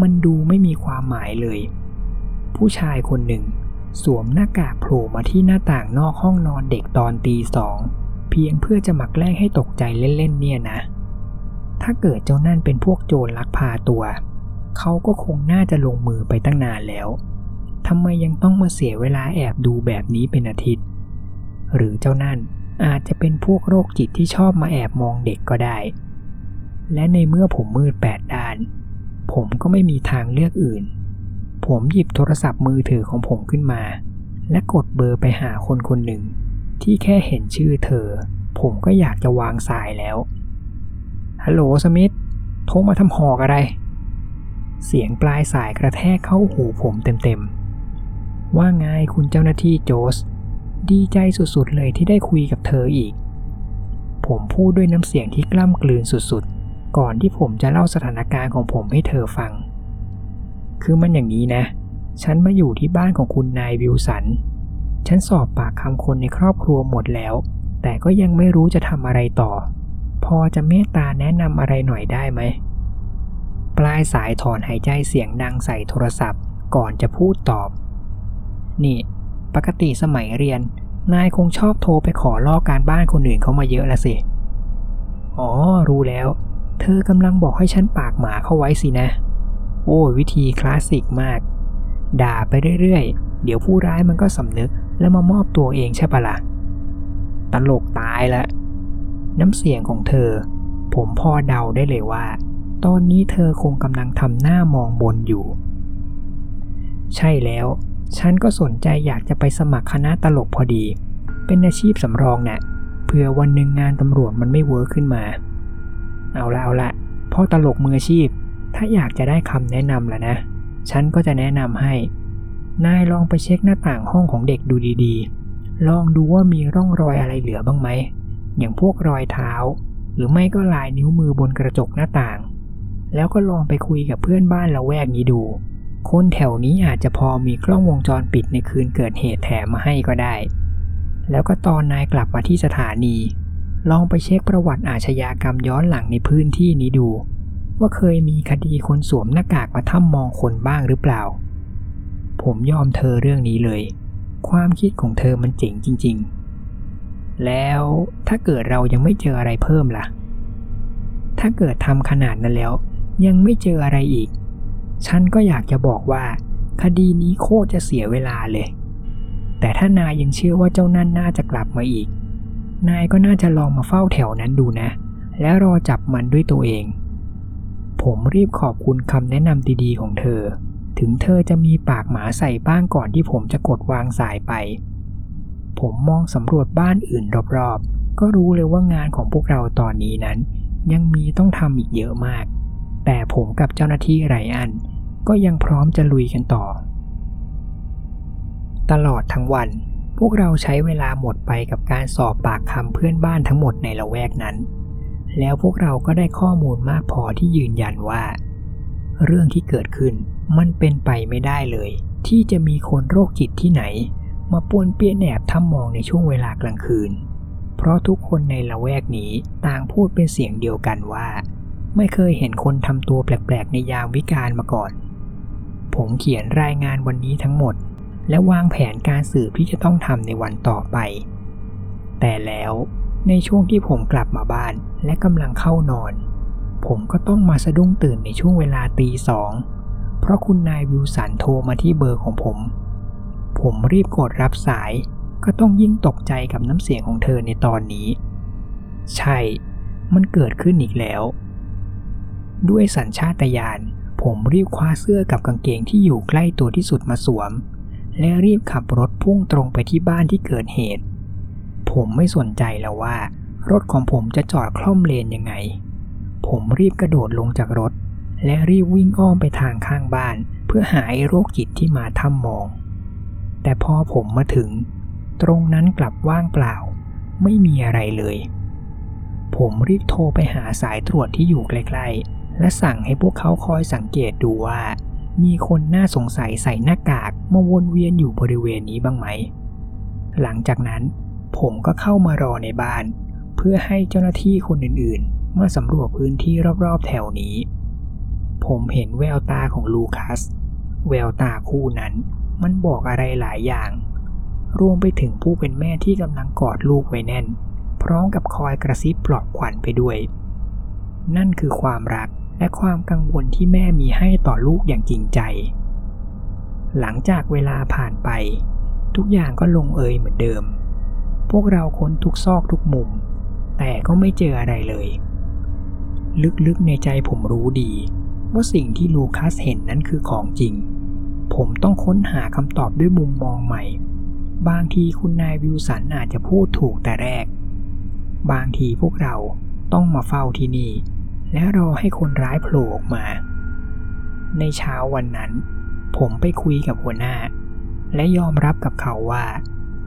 มันดูไม่มีความหมายเลย ผู้ชายคนหนึ่ง สวมหน้ากากโผล่มาที่หน้าต่างนอกห้องนอนเด็กตอนตีสองเพียงเพื่อจะหมาแกล้งให้ตกใจเล่นๆเนี่ยนะ ถ้าเกิดเจ้านั่นเป็นพวกโจรลักพาตัว เขาก็คงน่าจะลงมือไปตั้งนานแล้วทำไมยังต้องมาเสียเวลาแอบดูแบบนี้เป็นอาทิตย์ หรือเจ้านั่นอาจจะเป็นพวกโรคจิตที่ชอบมาแอบมองเด็กก็ได้ และในเมื่อผมมืดแปดด้าน ผมก็ไม่มีทางเลือกอื่น ผมหยิบโทรศัพท์มือถือของผมขึ้นมา และกดเบอร์ไปหาคนคนหนึ่ง ที่แค่เห็นชื่อเธอ ผมก็อยากจะวางสายแล้ว ฮัลโหลสมิธโทรมาทำหอกอะไร เสียงปลายสายกระแทกเข้าหูผมเต็มๆ ว่าไงคุณเจ้าหน้าที่โจส ดีใจสุดๆเลยที่ได้คุยกับเธออีก ผมพูดด้วยน้ำเสียงที่กล้ำกลืนสุดๆ ก่อนที่ผมจะเล่าสถานการณ์ของผมให้เธอฟัง คือมันอย่างนี้นะ ฉันมาอยู่ที่บ้านของคุณนายวิลสัน ฉันสอบปากคำคนในครอบครัวหมดแล้ว แต่ก็ยังไม่รู้จะทำอะไรต่อ พอจะเมตตาแนะนำอะไรหน่อยได้ไหม ปลายสายถอนหายใจเสียงดังใส่โทรศัพท์ ก่อนจะพูดตอบ นี่ ปกติสมัยเรียน นายคงชอบโทรไปขอลอกการบ้านคนอื่นเขามาเยอะละสิ อ๋อ รู้แล้ว เธอกำลังบอกให้ฉันปากหมาเข้าไว้สินะ โอ้วิธีคลาสสิกมาก ด่าไปเรื่อยๆ เดี๋ยวผู้ร้ายมันก็สำนึกแล้วมามอบตัวเองใช่ปะละ่ะ ตลกตายละ น้ำเสียงของเธอ ผมพอเดาได้เลยว่า ตอนนี้เธอคงกำลังทำหน้ามองบนอยู่ ใช่แล้ว ฉันก็สนใจอยากจะไปสมัครคณะตลกพอดี เป็นอาชีพสำรองนะ่ะเผื่อวันหนึ่งงานตำรวจมันไม่เวิร์คขึ้นมา เอาละเอาละพ่อตลกมืออาชีพ ถ้าอยากจะได้คำแนะนำแล่ะนะ ฉันก็จะแนะนำให้ นายลองไปเช็คหน้าต่างห้องของเด็กดูดีๆ ลองดูว่ามีร่องรอยอะไรเหลือบ้างไหม อย่างพวกรอยเท้า หรือไม่ก็ลายนิ้วมือบนกระจกหน้าต่าง แล้วก็ลองไปคุยกับเพื่อนบ้านละแวกนี้ดู คนแถวนี้อาจจะพอมีกล้องวงจรปิดในคืนเกิดเหตุแถมมาให้ก็ได้ แล้วก็ตอนนายกลับมาที่สถานี ลองไปเช็คประวัติอาชญากรรมย้อนหลังในพื้นที่นี้ดู ว่าเคยมีคดีคนสวมหน้ากากมาถ้ำมองคนบ้างหรือเปล่า ผมยอมเธอเรื่องนี้เลย ความคิดของเธอมันเจ๋งจริง ๆ แล้วถ้าเกิดเรายังไม่เจออะไรเพิ่มล่ะ ถ้าเกิดทำขนาดนั้นแล้ว ยังไม่เจออะไรอีก ฉันก็อยากจะบอกว่า คดีนี้โคตรจะเสียเวลาเลย แต่ถ้านายยังเชื่อว่าเจ้านั่นน่าจะกลับมาอีก นายก็น่าจะลองมาเฝ้าแถวนั้นดูนะ แล้วรอจับมันด้วยตัวเอง ผมรีบขอบคุณคำแนะนำดีๆของเธอ ถึงเธอจะมีปากหมาใส่บ้างก่อนที่ผมจะกดวางสายไป ผมมองสำรวจบ้านอื่นรอบๆ ก็รู้เลยว่างานของพวกเราตอนนี้นั้น ยังมีต้องทำอีกเยอะมาก แต่ผมกับเจ้าหน้าที่ไรอัน ก็ยังพร้อมจะลุยกันต่อ ตลอดทั้งวัน พวกเราใช้เวลาหมดไปกับการสอบปากคำเพื่อนบ้านทั้งหมดในละแวกนั้น แล้วพวกเราก็ได้ข้อมูลมากพอที่ยืนยันว่า เรื่องที่เกิดขึ้นมันเป็นไปไม่ได้เลย ที่จะมีคนโรคจิตที่ไหน มาปวนเปี้ยนแอบทำมองในช่วงเวลากลางคืน เพราะทุกคนในละแวกนี้ต่างพูดเป็นเสียงเดียวกันว่า ไม่เคยเห็นคนทำตัวแปลกๆในยามวิกาลมาก่อน ผมเขียนรายงานวันนี้ทั้งหมด และวางแผนการสืบที่จะต้องทำในวันต่อไป แต่แล้ว ในช่วงที่ผมกลับมาบ้านและกำลังเข้านอน ผมก็ต้องมาสะดุ้งตื่นในช่วงเวลาตีสอง เพราะคุณนายวิวสันโทรมาที่เบอร์ของผม ผมรีบกดรับสาย ก็ต้องยิ่งตกใจกับน้ำเสียงของเธอในตอนนี้ ใช่ มันเกิดขึ้นอีกแล้ว ด้วยสัญชาตญาณผมรีบคว้าเสื้อกับกางเกงที่อยู่ใกล้ตัวที่สุดมาสวม และรีบขับรถพุ่งตรงไปที่บ้านที่เกิดเหตุ ผมไม่สนใจแล้วว่า รถของผมจะจอดคล่อมเลนยังไง ผมรีบกระโดดลงจากรถ และรีบวิ่งอ้อมไปทางข้างบ้าน เพื่อหาไอ้โรคจิตที่มาถ้ำมอง แต่พอผมมาถึง ตรงนั้นกลับว่างเปล่า ไม่มีอะไรเลย ผมรีบโทรไปหาสายตรวจที่อยู่ใกล้ๆ และสั่งให้พวกเขาคอยสังเกตดูว่า มีคนน่าสงสัยใส่หน้ากากมาวนเวียนอยู่บริเวณนี้บ้างไหม หลังจากนั้น ผมก็เข้ามารอในบ้าน เพื่อให้เจ้าหน้าที่คนอื่นๆ มาสำรวจพื้นที่รอบๆแถวนี้ ผมเห็นแววตาของลูคัส แววตาคู่นั้นมันบอกอะไรหลายอย่าง รวมไปถึงผู้เป็นแม่ที่กำลังกอดลูกไว้แน่น พร้อมกับคอยกระซิบปลอบขวัญไปด้วย นั่นคือความรักและความกังวลที่แม่มีให้ต่อลูกอย่างจริงใจ หลังจากเวลาผ่านไป ทุกอย่างก็ลงเอยเหมือนเดิม พวกเราค้นทุกซอกทุกมุม แต่ก็ไม่เจออะไรเลย ลึกๆในใจผมรู้ดี ว่าสิ่งที่ลูคัสเห็นนั้นคือของจริง ผมต้องค้นหาคำตอบด้วยมุมมองใหม่ บางทีคุณนายวิวสันอาจจะพูดถูกแต่แรก บางทีพวกเราต้องมาเฝ้าที่นี่ และรอให้คนร้ายโผล่ออกมา ในเช้าวันนั้น ผมไปคุยกับหัวหน้า และยอมรับกับเขาว่า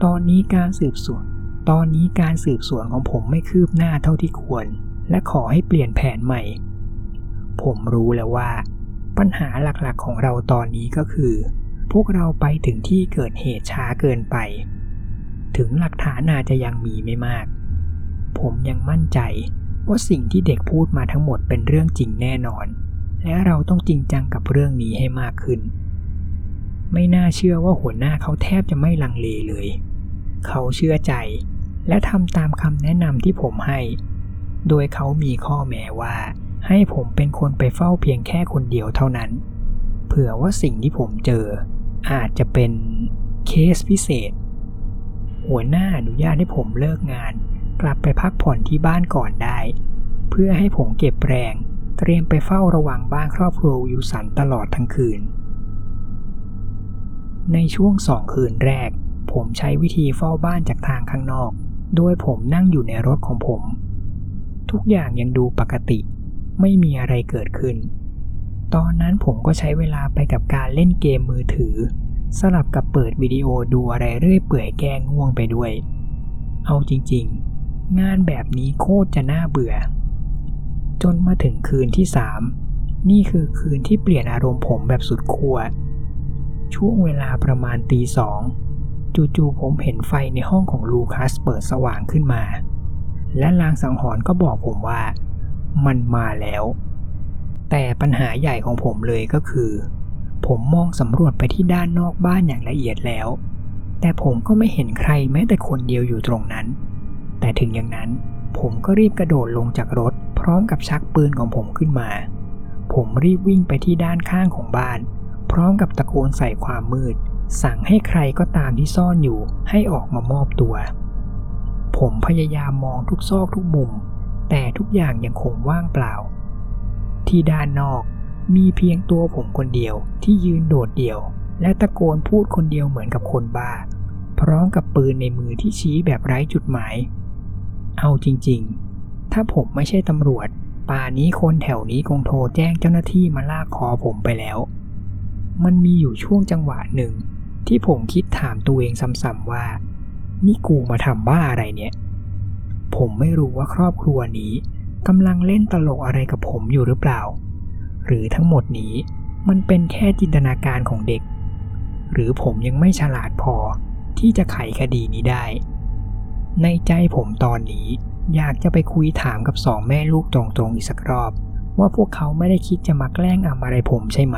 ตอนนี้การสืบสวน ตอนนี้การสืบสวนของผมไม่คืบหน้าเท่าที่ควร และขอให้เปลี่ยนแผนใหม่ ผมรู้แล้วว่า ปัญหาหลักๆของเราตอนนี้ก็คือ พวกเราไปถึงที่เกิดเหตุช้าเกินไป ถึงหลักฐานอาจจะยังมีไม่มาก ผมยังมั่นใจว่าสิ่งที่เด็กพูดมาทั้งหมดเป็นเรื่องจริงแน่นอน และเราต้องจริงจังกับเรื่องนี้ให้มากขึ้น ไม่น่าเชื่อว่าหัวหน้าเขาแทบจะไม่ลังเลเลย เขาเชื่อใจ และทำตามคำแนะนำที่ผมให้ โดยเขามีข้อแม้ว่า ให้ผมเป็นคนไปเฝ้าเพียงแค่คนเดียวเท่านั้น เผื่อว่าสิ่งที่ผมเจอ อาจจะเป็นเคสพิเศษ หัวหน้าอนุญาตให้ผมเลิกงาน กลับไปพักผ่อนที่บ้านก่อนได้ เพื่อให้ผมเก็บแรง เตรียมไปเฝ้าระวังบ้านครอบครัววิวสันตลอดทั้งคืน ในช่วงสองคืนแรกผมใช้วิธีเฝ้าบ้านจากทางข้างนอก โดยผมนั่งอยู่ในรถของผม ทุกอย่างยังดูปกติ ไม่มีอะไรเกิดขึ้น ตอนนั้นผมก็ใช้เวลาไปกับการเล่นเกมมือถือ สลับกับเปิดวิดีโอดูอะไรเรื่อยเปื่อยแก้ง่วงไปด้วย เอาจริงๆ งานแบบนี้โคตรจะน่าเบื่อ จนมาถึงคืนที่สามนี่คือคืนที่เปลี่ยนอารมณ์ผมแบบสุดขั้วช่วงเวลาประมาณตีสอง จู่ๆผมเห็นไฟในห้องของลูคัสเปิดสว่างขึ้นมา และลางสังหรณ์ก็บอกผมว่า มันมาแล้ว แต่ปัญหาใหญ่ของผมเลยก็คือ ผมมองสำรวจไปที่ด้านนอกบ้านอย่างละเอียดแล้ว แต่ผมก็ไม่เห็นใครแม้แต่คนเดียวอยู่ตรงนั้น แต่ถึงอย่างนั้น ผมก็รีบกระโดดลงจากรถ พร้อมกับชักปืนของผมขึ้นมา ผมรีบวิ่งไปที่ด้านข้างของบ้าน พร้อมกับตะโกนใส่ความมืด สั่งให้ใครก็ตามที่ซ่อนอยู่ให้ออกมามอบตัว ผมพยายามมองทุกซอกทุกมุม แต่ทุกอย่างยังคงว่างเปล่า ที่ด้านนอกมีเพียงตัวผมคนเดียวที่ยืนโดดเดี่ยว และตะโกนพูดคนเดียวเหมือนกับคนบ้า พร้อมกับปืนในมือที่ชี้แบบไร้จุดหมาย เอาจริงๆ ถ้าผมไม่ใช่ตำรวจ ป่านี้คนแถวนี้คงโทรแจ้งเจ้าหน้าที่มาลากคอผมไปแล้ว มันมีอยู่ช่วงจังหวะหนึ่ง ที่ผมคิดถามตัวเองซ้ำๆว่า นี่กูมาทำบ้าอะไรเนี่ย ผมไม่รู้ว่าครอบครัวนี้กำลังเล่นตลกอะไรกับผมอยู่หรือเปล่า หรือทั้งหมดนี้มันเป็นแค่จินตนาการของเด็ก หรือผมยังไม่ฉลาดพอที่จะไขคดีนี้ได้ ในใจผมตอนนี้อยากจะไปคุยถามกับสองแม่ลูกตรงๆอีกสักรอบ ว่าพวกเขาไม่ได้คิดจะมาแกล้งอำอะไรผมใช่ไหม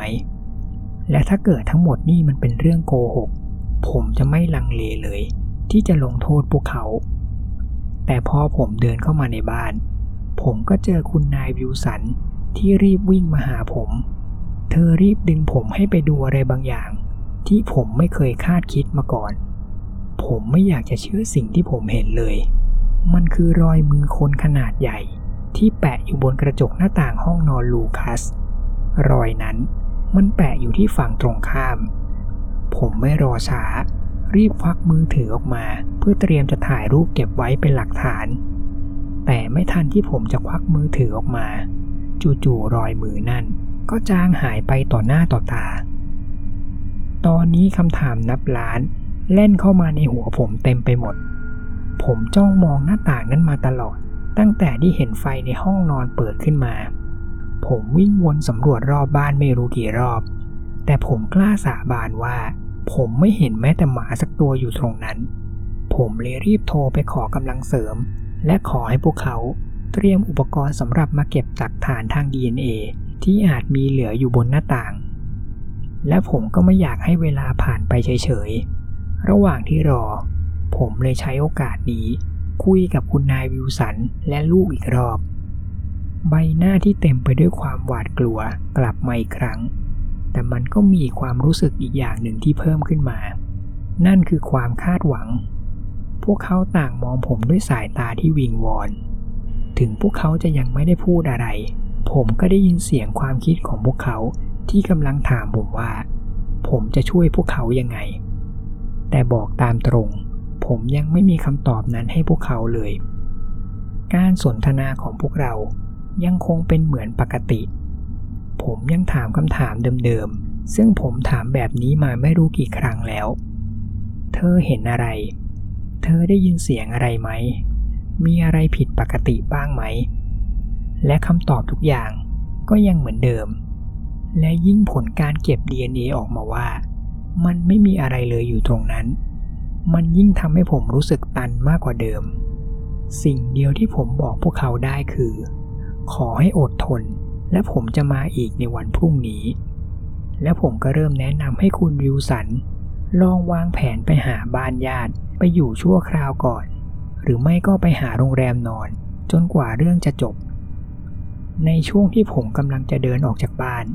และถ้าเกิดทั้งหมดนี่มันเป็นเรื่องโกหก ผมจะไม่ลังเลเลย ที่จะลงโทษพวกเขา แต่พอผมเดินเข้ามาในบ้าน ผมก็เจอคุณนายวิวสันที่รีบวิ่งมาหาผม เธอรีบดึงผมให้ไปดูอะไรบางอย่าง ที่ผมไม่เคยคาดคิดมาก่อน ผมไม่อยากจะเชื่อสิ่งที่ผมเห็นเลย มันคือรอยมือคนขนาดใหญ่ ที่แปะอยู่บนกระจกหน้าต่างห้องนอนลูคัส รอยนั้น มันแปะอยู่ที่ฝั่งตรงข้าม ผมไม่รอช้า รีบควักมือถือออกมา เพื่อเตรียมจะถ่ายรูปเก็บไว้เป็นหลักฐาน แต่ไม่ทันที่ผมจะควักมือถือออกมา จู่ๆรอยมือนั่น ก็จางหายไปต่อหน้าต่อตา ตอนนี้คำถามนับล้านเล่นเข้ามาในหัวผมเต็มไปหมด ผมจ้องมองหน้าต่างนั้นมาตลอด ตั้งแต่ที่เห็นไฟในห้องนอนเปิดขึ้นมา ผมวิ่งวนสำรวจรอบบ้านไม่รู้กี่รอบ แต่ผมกล้าสาบานว่า ผมไม่เห็นแม้แต่หมาสักตัวอยู่ตรงนั้น ผมเลยรีบโทรไปขอกำลังเสริม และขอให้พวกเขาเตรียมอุปกรณ์สำหรับมาเก็บหลักฐานทาง DNA ที่อาจมีเหลืออยู่บนหน้าต่าง และผมก็ไม่อยากให้เวลาผ่านไปเฉยๆ ระหว่างที่รอ ผมเลยใช้โอกาสนี้ คุยกับคุณนายวิวสันและลูกอีกรอบ ใบหน้าที่เต็มไปด้วยความหวาดกลัวกลับมาอีกครั้ง แต่มันก็มีความรู้สึกอีกอย่างหนึ่งที่เพิ่มขึ้นมา นั่นคือความคาดหวัง พวกเขาต่างมองผมด้วยสายตาที่วิงวอน ถึงพวกเขาจะยังไม่ได้พูดอะไร ผมก็ได้ยินเสียงความคิดของพวกเขาที่กำลังถามผมว่า ผมจะช่วยพวกเขายังไง แต่บอกตามตรง ผมยังไม่มีคำตอบนั้นให้พวกเขาเลย การสนทนาของพวกเรา ยังคงเป็นเหมือนปกติ ผมยังถามคำถามเดิมๆ ซึ่งผมถามแบบนี้มาไม่รู้กี่ครั้งแล้ว เธอเห็นอะไร เธอได้ยินเสียงอะไรไหม มีอะไรผิดปกติบ้างไหม และคำตอบทุกอย่างก็ยังเหมือนเดิม และยิ่งผลการเก็บ DNA ออกมาว่า มันไม่มีอะไรเลยอยู่ตรงนั้น มันยิ่งทำให้ผมรู้สึกตันมากกว่าเดิม สิ่งเดียวที่ผมบอกพวกเขาได้คือ ขอให้อดทน และผมจะมาอีกในวันพรุ่งนี้ และผมก็เริ่มแนะนำให้คุณวิวสัน ลองวางแผนไปหาบ้านญาติไปอยู่ชั่วคราวก่อน หรือไม่ก็ไปหาโรงแรมนอน จนกว่าเรื่องจะจบ ในช่วงที่ผมกำลังจะเดินออกจากบ้าน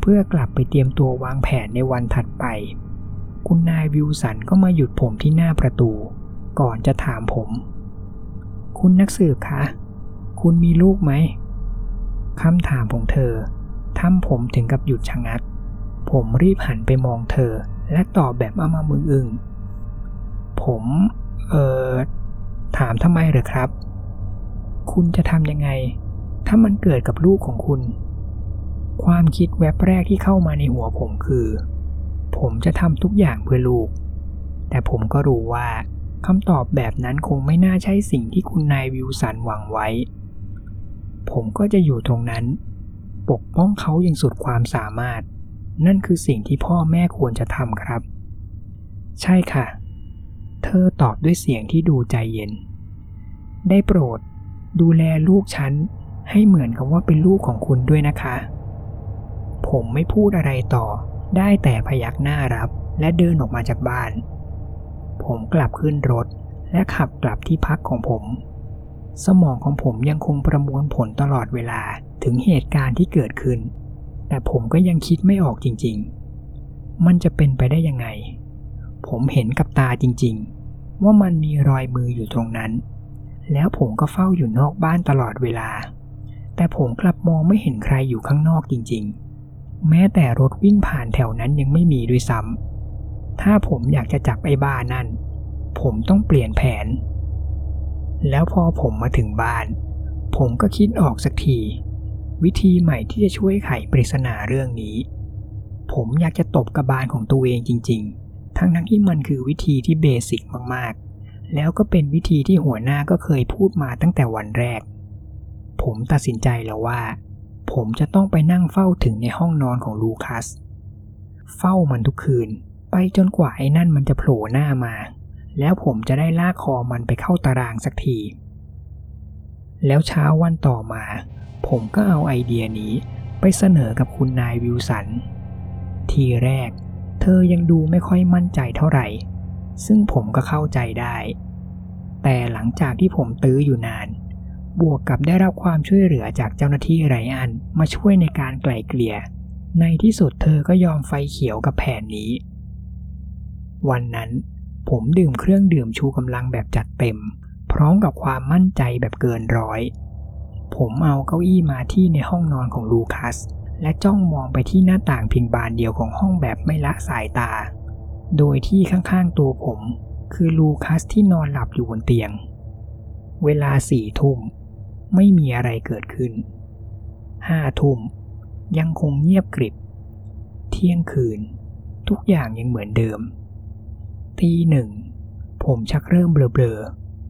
เพื่อกลับไปเตรียมตัววางแผนในวันถัดไป คุณนายวิวสันก็มาหยุดผมที่หน้าประตู ก่อนจะถามผม คุณนักสืบคะ คุณมีลูกไหม คำถามของเธอทำผมถึงกับหยุดชะงัก ผมรีบหันไปมองเธอ และตอบแบบอามามึงอึงผม เอ่อถามทำไมเหรอครับ คุณจะทำยังไง ถ้ามันเกิดกับลูกของคุณ ความคิดแวบแรกที่เข้ามาในหัวผมคือ ผมจะทำทุกอย่างเพื่อลูก แต่ผมก็รู้ว่าคำตอบแบบนั้นคงไม่น่าใช่สิ่งที่คุณนายวิวสันหวังไว้ ผมก็จะอยู่ตรงนั้น ปกป้องเขาอย่างสุดความสามารถ นั่นคือสิ่งที่พ่อแม่ควรจะทำครับ ใช่ค่ะ เธอตอบด้วยเสียงที่ดูใจเย็น ได้โปรด ดูแลลูกฉันให้เหมือนกับว่าเป็นลูกของคุณด้วยนะคะ ผมไม่พูดอะไรต่อ ได้แต่พยักหน้ารับและเดินออกมาจากบ้าน ผมกลับขึ้นรถและขับกลับที่พักของผม สมองของผมยังคงประมวลผลตลอดเวลาถึงเหตุการณ์ที่เกิดขึ้น แต่ผมก็ยังคิดไม่ออกจริง ๆ มันจะเป็นไปได้ยังไง ผมเห็นกับตาจริง ๆ ว่ามันมีรอยมืออยู่ตรงนั้น แล้วผมก็เฝ้าอยู่นอกบ้านตลอดเวลา แต่ผมกลับมองไม่เห็นใครอยู่ข้างนอกจริง ๆ แม้แต่รถวิ่งผ่านแถวนั้นยังไม่มีด้วยซ้ำถ้าผมอยากจะจับไอ้บ้านั่น ผมต้องเปลี่ยนแผน แล้วพอผมมาถึงบ้าน ผมก็คิดออกสักที วิธีใหม่ที่จะช่วยไขปริศนาเรื่องนี้ ผมอยากจะตบกระบาลของตัวเองจริง ๆ ทั้งทั้งที่มันคือวิธีที่เบสิกมากๆ แล้วก็เป็นวิธีที่หัวหน้าก็เคยพูดมาตั้งแต่วันแรก ผมตัดสินใจแล้วว่า ผมจะต้องไปนั่งเฝ้าถึงในห้องนอนของลูคัส เฝ้ามันทุกคืน ไปจนกว่าไอ้นั่นมันจะโผล่หน้ามา แล้วผมจะได้ลากคอมันไปเข้าตารางสักที แล้วเช้าวันต่อมา ผมก็เอาไอเดียนี้ไปเสนอกับคุณนายวิวสัน ทีแรก เธอยังดูไม่ค่อยมั่นใจเท่าไหร่ ซึ่งผมก็เข้าใจได้ แต่หลังจากที่ผมตื้ออยู่นาน บวกกับได้รับความช่วยเหลือจากเจ้าหน้าที่ไรอันมาช่วยในการไกล่เกลี่ย ในที่สุดเธอก็ยอมไฟเขียวกับแผนนี้ วันนั้น ผมดื่มเครื่องดื่มชูกำลังแบบจัดเต็ม พร้อมกับความมั่นใจแบบเกินร้อย ผมเอาเก้าอี้มาที่ในห้องนอนของลูคัส และจ้องมองไปที่หน้าต่างเพียงบานเดียวของห้องแบบไม่ละสายตา โดยที่ข้างๆตัวผม คือลูคัสที่นอนหลับอยู่บนเตียง เวลาสี่ทุ่มไม่มีอะไรเกิดขึ้น ห้าทุ่มยังคงเงียบกริบ เที่ยงคืน ทุกอย่างยังเหมือนเดิม ตีหนึ่ง ผมชักเริ่มเบลอ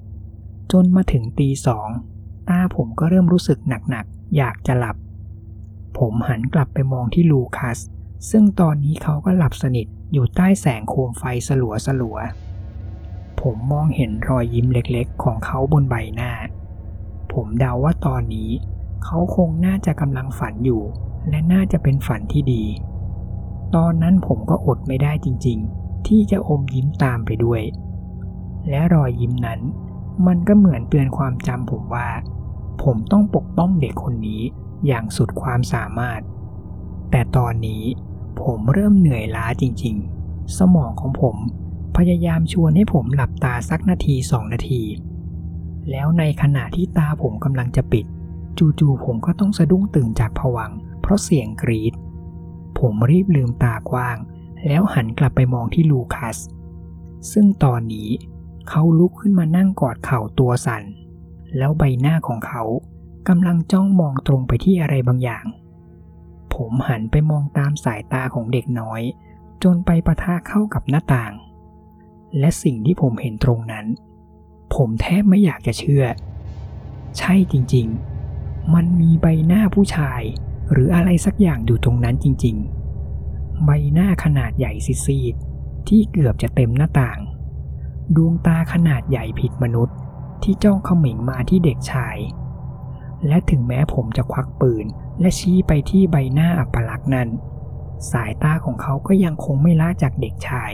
ๆ จนมาถึงตีสองตาผมก็เริ่มรู้สึกหนักๆ อยากจะหลับ ผมหันกลับไปมองที่ลูคัส ซึ่งตอนนี้เขาก็หลับสนิทอยู่ใต้แสงโคมไฟสลัวสลัวๆผมมองเห็นรอยยิ้มเล็กๆ ของเขาบนใบหน้า ผมเดาว่าตอนนี้ เขาคงน่าจะกำลังฝันอยู่ และน่าจะเป็นฝันที่ดี ตอนนั้นผมก็อดไม่ได้จริงๆ ที่จะอมยิ้มตามไปด้วย และรอยยิ้มนั้น มันก็เหมือนเตือนความจำผมว่า ผมต้องปกป้องเด็กคนนี้อย่างสุดความสามารถ แต่ตอนนี้ผมเริ่มเหนื่อยล้าจริงๆ สมองของผมพยายามชวนให้ผมหลับตาสักนาทีสองนาที แล้วในขณะที่ตาผมกำลังจะปิด จู่ๆผมก็ต้องสะดุ้งตื่นจากผวัง เพราะเสียงกรีด ผมรีบลืมตากว้าง แล้วหันกลับไปมองที่ลูคัส ซึ่งตอนนี้เขาลุกขึ้นมานั่งกอดเข่าตัวสัน่น แล้วใบหน้าของเขากำลังจ้องมองตรงไปที่อะไรบางอย่าง ผมหันไปมองตามสายตาของเด็กน้อย จนไปประทะเข้ากับหน้าต่าง และสิ่งที่ผมเห็นตรงนั้น ผมแทบไม่อยากจะเชื่อ ใช่จริงๆ มันมีใบหน้าผู้ชายหรืออะไรสักอย่างอยู่ตรงนั้นจริงๆ ใบหน้าขนาดใหญ่ซีดๆที่เกือบจะเต็มหน้าต่าง ดวงตาขนาดใหญ่ผิดมนุษย์ที่จ้องเขม่งมาที่เด็กชาย และถึงแม้ผมจะควักปืน และชี้ไปที่ใบหน้าอัปลักษณ์นั้น สายตาของเขาก็ยังคงไม่ละจากเด็กชาย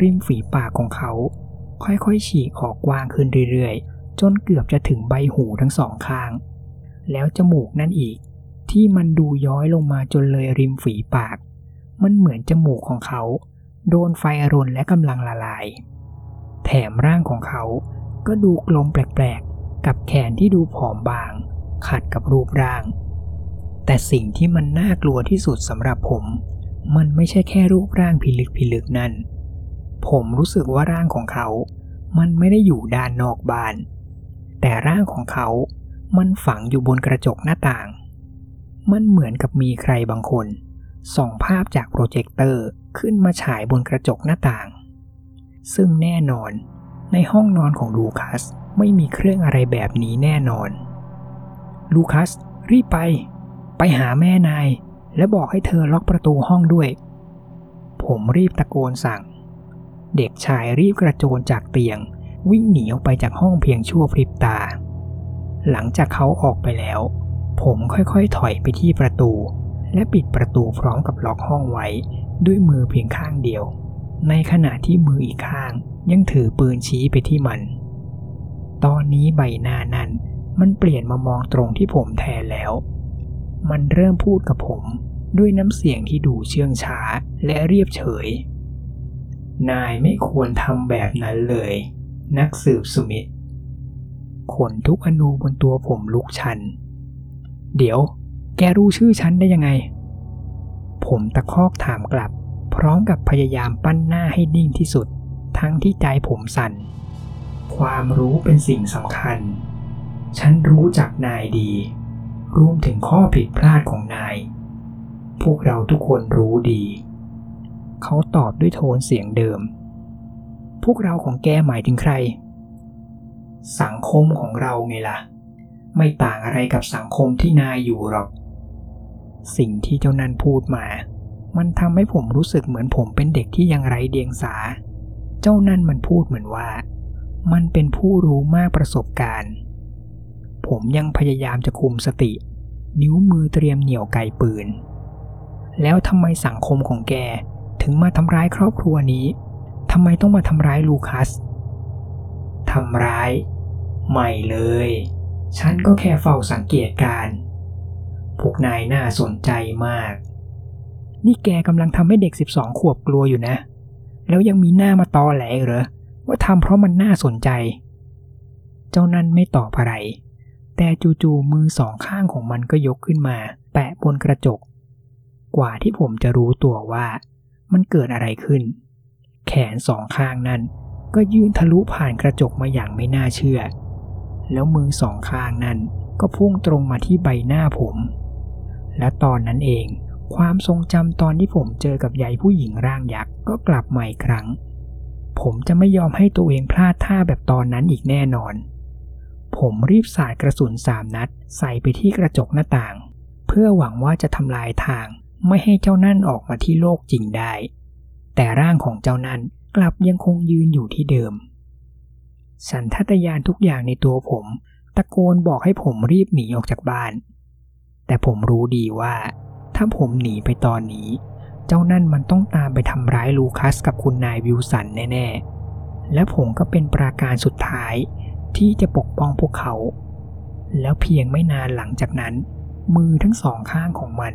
ริมฝีปากของเขา ค่อยๆฉีกออกกว้างขึ้นเรื่อยๆ จนเกือบจะถึงใบหูทั้งสองข้าง แล้วจมูกนั่นอีก ที่มันดูย้อยลงมาจนเลยริมฝีปาก มันเหมือนจมูกของเขา โดนไฟอรนและกำลังละลาย แถมร่างของเขาก็ดูกลมแปลกๆ กับแขนที่ดูผอมบาง ขัดกับรูปร่าง แต่สิ่งที่มันน่ากลัวที่สุดสำหรับผม มันไม่ใช่แค่รูปร่างพิลึกพิลั่นนั่น ผมรู้สึกว่าร่างของเขา มันไม่ได้อยู่ด้านนอกบ้าน แต่ร่างของเขา มันฝังอยู่บนกระจกหน้าต่าง มันเหมือนกับมีใครบางคน ส่องภาพจากโปรเจคเตอร์ขึ้นมาฉายบนกระจกหน้าต่าง ซึ่งแน่นอนในห้องนอนของลูคัสไม่มีเครื่องอะไรแบบนี้แน่นอน ลูคัสรีบไป ไปหาแม่นาย และบอกให้เธอล็อกประตูห้องด้วย ผมรีบตะโกนสั่ง เด็กชายรีบกระโจนจากเตียง วิ่งหนีออกไปจากห้องเพียงชั่วพริบตา หลังจากเขาออกไปแล้ว ผมค่อยๆถอยไปที่ประตู และปิดประตูพร้อมกับล็อกห้องไว้ ด้วยมือเพียงข้างเดียว ในขณะที่มืออีกข้างยังถือปืนชี้ไปที่มัน ตอนนี้ใบหน้านั้นมันเปลี่ยนมามองตรงที่ผมแทนแล้ว มันเริ่มพูดกับผมด้วยน้ำเสียงที่ดูเชื่องช้าและเรียบเฉย นายไม่ควรทำแบบนั้นเลย นักสืบสุมิตขนทุกอนูบนตัวผมลุกชัน เดี๋ยว แกรู้ชื่อฉันได้ยังไง ผมตะคอกถามกลับ พร้อมกับพยายามปั้นหน้าให้นิ่งที่สุด ทั้งที่ใจผมสั่น ความรู้เป็นสิ่งสำคัญ ฉันรู้จักนายดี รวมถึงข้อผิดพลาดของนาย พวกเราทุกคนรู้ดี เขาตอบด้วยโทนเสียงเดิม พวกเราของแกหมายถึงใคร สังคมของเราไงละ่ะ ไม่ต่างอะไรกับสังคมที่นายอยู่หรอก สิ่งที่เจ้านันพูดมา มันทำให้ผมรู้สึกเหมือนผมเป็นเด็กที่ยังไร้เดียงสา เจ้านั่นมันพูดเหมือนว่า มันเป็นผู้รู้มากประสบการณ์ ผมยังพยายามจะคุมสติ นิ้วมือเตรียมเหนี่ยวไกปืน แล้วทำไมสังคมของแกถึงมาทำร้ายครอบครัวนี้ทำไมต้องมาทำร้ายลูคัส ทำร้าย ไม่เลย ฉันก็แค่เฝ้าสังเกตการ พวกนายน่าสนใจมาก นี่แกกำลังทำให้เด็ก 12 ขวบกลัวอยู่นะ แล้วยังมีหน้ามาตอแหลเหรอ ว่าทำเพราะมันน่าสนใจ เจ้านั่นไม่ตอบอะไร แต่จู่ๆมือสองข้างของมันก็ยกขึ้นมา แปะบนกระจก กว่าที่ผมจะรู้ตัวว่ามันเกิดอะไรขึ้น แขนสองข้างนั้นก็ยื่นทะลุผ่านกระจกมาอย่างไม่น่าเชื่อ แล้วมือสองข้างนั้นก็พุ่งตรงมาที่ใบหน้าผม และตอนนั้นเอง ความทรงจำตอนที่ผมเจอกับยายผู้หญิงร่างยักษ์ก็กลับมาอีกครั้ง ผมจะไม่ยอมให้ตัวเองพลาดท่าแบบตอนนั้นอีกแน่นอน ผมรีบสาดกระสุนสามนัด ใส่ไปที่กระจกหน้าต่าง เพื่อหวังว่าจะทำลายทางไม่ให้เจ้านั่นออกมาที่โลกจริงได้ แต่ร่างของเจ้านั่นกลับยังคงยืนอยู่ที่เดิม สันทัตยานทุกอย่างในตัวผม ตะโกนบอกให้ผมรีบหนีออกจากบ้าน แต่ผมรู้ดีว่า ถ้าผมหนีไปตอนนี้ เจ้านั่นมันต้องตามไปทำร้ายลูคัสกับคุณนายวิลสันแน่ๆ และผมก็เป็นปราการสุดท้ายที่จะปกป้องพวกเขา แล้วเพียงไม่นานหลังจากนั้น มือทั้งสองข้างของมัน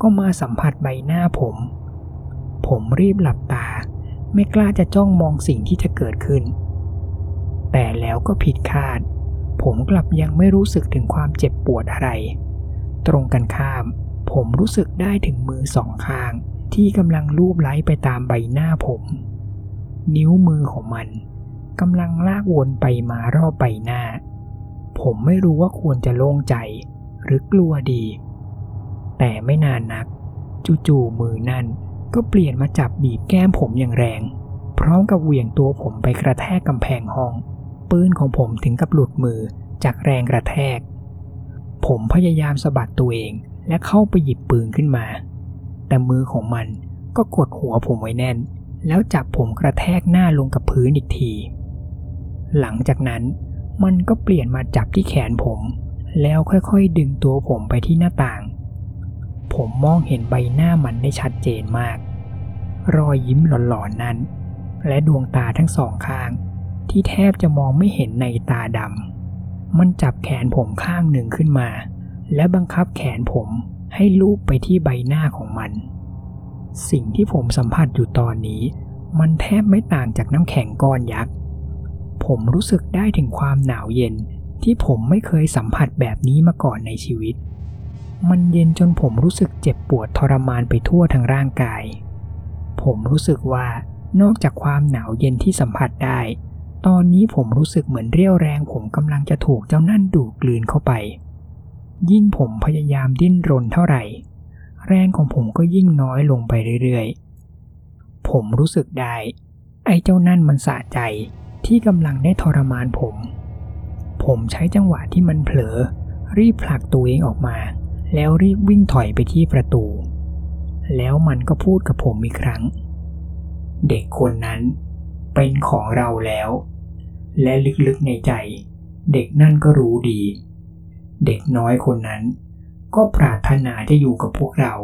ก็มาสัมผัสใบหน้าผม ผมรีบหลับตา ไม่กล้าจะจ้องมองสิ่งที่จะเกิดขึ้น แต่แล้วก็ผิดคาด ผมกลับยังไม่รู้สึกถึงความเจ็บปวดอะไร ตรงกันข้าม ผมรู้สึกได้ถึงมือสองข้าง ที่กำลังลูบไล้ไปตามใบหน้าผม นิ้วมือของมันกำลังลากวนไปมารอบใบหน้า ผมไม่รู้ว่าควรจะโล่งใจ หรือกลัวดี แต่ไม่นานนัก จู่ๆมือนั่นก็เปลี่ยนมาจับบีบแก้มผมอย่างแรง พร้อมกับเหวี่ยงตัวผมไปกระแทกกำแพงห้อง ปืนของผมถึงกับหลุดมือจากแรงกระแทก ผมพยายามสะบัดตัวเองและเข้าไปหยิบปืนขึ้นมา แต่มือของมันก็กดหัวผมไว้แน่น แล้วจับผมกระแทกหน้าลงกับพื้นอีกที หลังจากนั้นมันก็เปลี่ยนมาจับที่แขนผม แล้วค่อยๆดึงตัวผมไปที่หน้าต่าง ผมมองเห็นใบหน้ามันได้ชัดเจนมาก รอยยิ้มหลอนๆนั้น และดวงตาทั้งสองข้าง ที่แทบจะมองไม่เห็นในตาดำ มันจับแขนผมข้างหนึ่งขึ้นมา และบังคับแขนผมให้ลูบไปที่ใบหน้าของมัน สิ่งที่ผมสัมผัสอยู่ตอนนี้ มันแทบไม่ต่างจากน้ำแข็งก้อนยักษ์ ผมรู้สึกได้ถึงความหนาวเย็นที่ผมไม่เคยสัมผัสแบบนี้มาก่อนในชีวิต มันเย็นจนผมรู้สึกเจ็บปวดทรมานไปทั่วทั้งร่างกาย ผมรู้สึกว่านอกจากความหนาวเย็นที่สัมผัสได้ ตอนนี้ผมรู้สึกเหมือนเรี่ยวแรงผมกำลังจะถูกเจ้านั่นดูดกลืนเข้าไป ยิ่งผมพยายามดิ้นรนเท่าไหร่ แรงของผมก็ยิ่งน้อยลงไปเรื่อยๆ ผมรู้สึกได้ ไอ้เจ้านั่นมันสะใจที่กำลังได้ทรมานผม ผมใช้จังหวะที่มันเผลอ รีบผลักตัวเองออกมา แล้วรีบวิ่งถอยไปที่ประตู แล้วมันก็พูดกับผมอีกครั้ง เด็กคนนั้นเป็นของเราแล้ว และลึกๆในใจ เด็กนั่นก็รู้ดี เด็กน้อยคนนั้น ก็ปรารถนาจะอยู่กับพวกเรา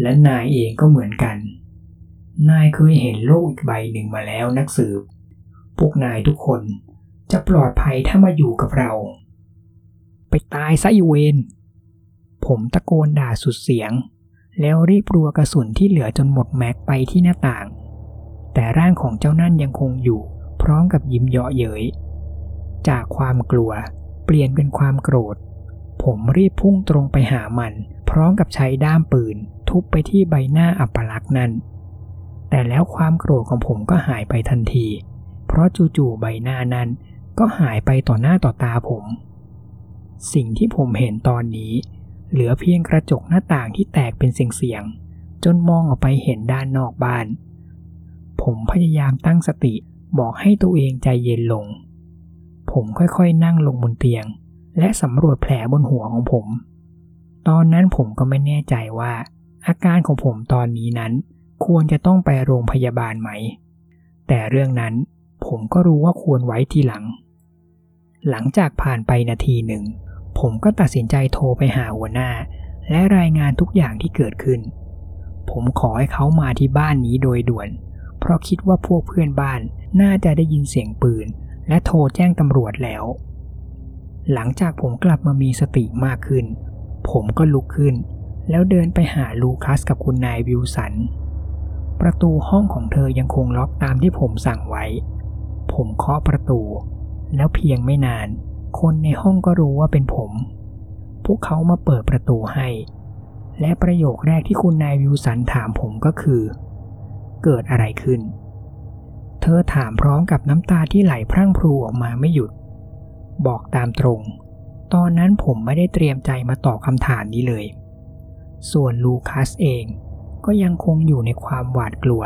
และนายเองก็เหมือนกัน นายเคยเห็นโลกอีกใบหนึ่งมาแล้วนักสืบ พวกนายทุกคนจะปลอดภัยถ้ามาอยู่กับเรา ไปตายซะอีเวนผมตะโกนด่าสุดเสียง แล้วรีบรัวกระสุนที่เหลือจนหมดแม็กไปที่หน้าต่าง แต่ร่างของเจ้านั่นยังคงอยู่ พร้อมกับยิ้มเยาะเย้ยจากความกลัวเปลี่ยนเป็นความโกรธ ผมรีบพุ่งตรงไปหามัน พร้อมกับใช้ด้ามปืน ทุบไปที่ใบหน้าอัปลักษณ์นั้น แต่แล้วความโกรธของผมก็หายไปทันที เพราะจู่ๆใบหน้านั้น ก็หายไปต่อหน้าต่อตาผม สิ่งที่ผมเห็นตอนนี้ เหลือเพียงกระจกหน้าต่างที่แตกเป็นเสียงๆจนมองออกไปเห็นด้านนอกบ้าน ผมพยายามตั้งสติ บอกให้ตัวเองใจเย็นลง ผมค่อยๆนั่งลงบนเตียง และสำรวจแผลบนหัวของผม ตอนนั้นผมก็ไม่แน่ใจว่า อาการของผมตอนนี้นั้น ควรจะต้องไปโรงพยาบาลไหม แต่เรื่องนั้นผมก็รู้ว่าควรไว้ทีหลัง หลังจากผ่านไปนาทีหนึ่ง ผมก็ตัดสินใจโทรไปหาหัวหน้า และรายงานทุกอย่างที่เกิดขึ้น ผมขอให้เขามาที่บ้านนี้โดยด่วน เพราะคิดว่าพวกเพื่อนบ้าน น่าจะได้ยินเสียงปืน และโทรแจ้งตำรวจแล้ว หลังจากผมกลับมามีสติมากขึ้น ผมก็ลุกขึ้น แล้วเดินไปหาลูคัสกับคุณนายวิลสัน ประตูห้องของเธอยังคงล็อกตามที่ผมสั่งไว้ ผมเคาะประตู แล้วเพียงไม่นาน คนในห้องก็รู้ว่าเป็นผม พวกเขามาเปิดประตูให้ และประโยคแรกที่คุณนายวิลสันถามผมก็คือ เกิดอะไรขึ้น เธอถามพร้อมกับน้ำตาที่ไหลพรั่งพรูออกมาไม่หยุด บอกตามตรง ตอนนั้นผมไม่ได้เตรียมใจมาตอบคำถามนี้เลย ส่วนลูคัสเองก็ยังคงอยู่ในความหวาดกลัว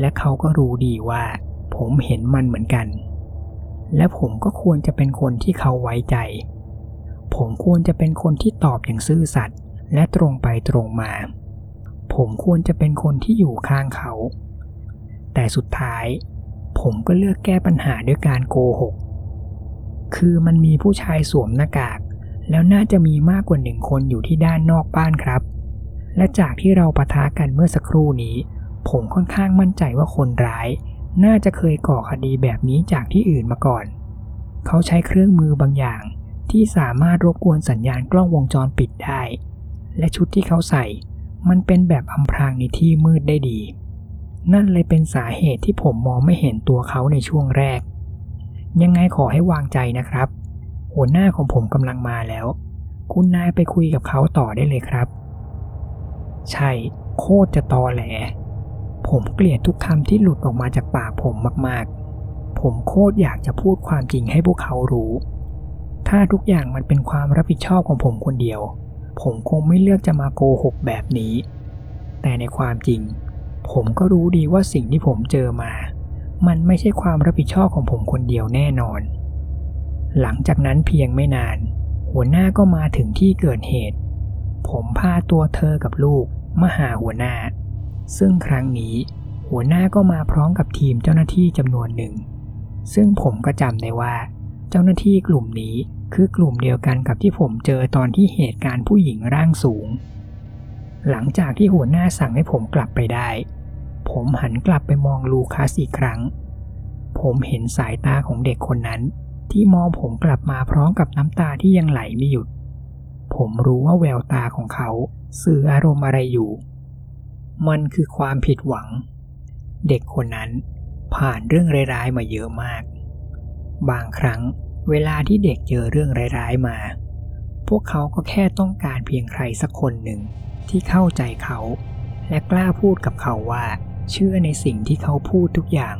และเขาก็รู้ดีว่า ผมเห็นมันเหมือนกัน และผมก็ควรจะเป็นคนที่เขาไว้ใจ ผมควรจะเป็นคนที่ตอบอย่างซื่อสัตย์และตรงไปตรงมา ผมควรจะเป็นคนที่อยู่ข้างเขา แต่สุดท้าย ผมก็เลือกแก้ปัญหาด้วยการโกหก คือมันมีผู้ชายสวมหน้ากาก แล้วน่าจะมีมากกว่าหนึ่งคนอยู่ที่ด้านนอกบ้านครับ และจากที่เราปะทะกันเมื่อสักครู่นี้ ผมค่อนข้างมั่นใจว่าคนร้าย น่าจะเคยก่อคดีแบบนี้จากที่อื่นมาก่อน เขาใช้เครื่องมือบางอย่างที่สามารถรบกวนสัญญาณกล้องวงจรปิดได้ และชุดที่เขาใส่ มันเป็นแบบอำพรางในที่มืดได้ดี นั่นเลยเป็นสาเหตุที่ผมมองไม่เห็นตัวเขาในช่วงแรก ยังไงขอให้วางใจนะครับ หัวหน้าของผมกำลังมาแล้ว คุณนายไปคุยกับเขาต่อได้เลยครับ ใช่ โคตรจะตอแหล ผมเกลียดทุกคำที่หลุดออกมาจากปากผมมากๆ ผมโคตรอยากจะพูดความจริงให้พวกเขารู้ ถ้าทุกอย่างมันเป็นความรับผิดชอบของผมคนเดียว ผมคงไม่เลือกจะมาโกหกแบบนี้ แต่ในความจริง ผมก็รู้ดีว่าสิ่งที่ผมเจอมา มันไม่ใช่ความรับผิดชอบของผมคนเดียวแน่นอน หลังจากนั้นเพียงไม่นาน หัวหน้าก็มาถึงที่เกิดเหตุ ผมพาตัวเธอกับลูกมาหาหัวหน้า ซึ่งครั้งนี้ หัวหน้าก็มาพร้อมกับทีมเจ้าหน้าที่จำนวนหนึ่ง ซึ่งผมก็จำได้ว่า เจ้าหน้าที่กลุ่มนี้คือกลุ่มเดียวกันกับที่ผมเจอตอนที่เหตุการณ์ผู้หญิงร่างสูง หลังจากที่หัวหน้าสั่งให้ผมกลับไปได้ ผมหันกลับไปมองลูคัสอีกครั้ง ผมเห็นสายตาของเด็กคนนั้น ที่มองผมกลับมาพร้อมกับน้ำตาที่ยังไหลไม่หยุด ผมรู้ว่าแววตาของเขาสื่ออารมณ์อะไรอยู่ มันคือความผิดหวัง เด็กคนนั้นผ่านเรื่องร้ายๆมาเยอะมาก บางครั้งเวลาที่เด็กเจอเรื่องร้ายๆมา พวกเขาก็แค่ต้องการเพียงใครสักคนหนึ่งที่เข้าใจเขา และกล้าพูดกับเขาว่า เชื่อในสิ่งที่เขาพูดทุกอย่าง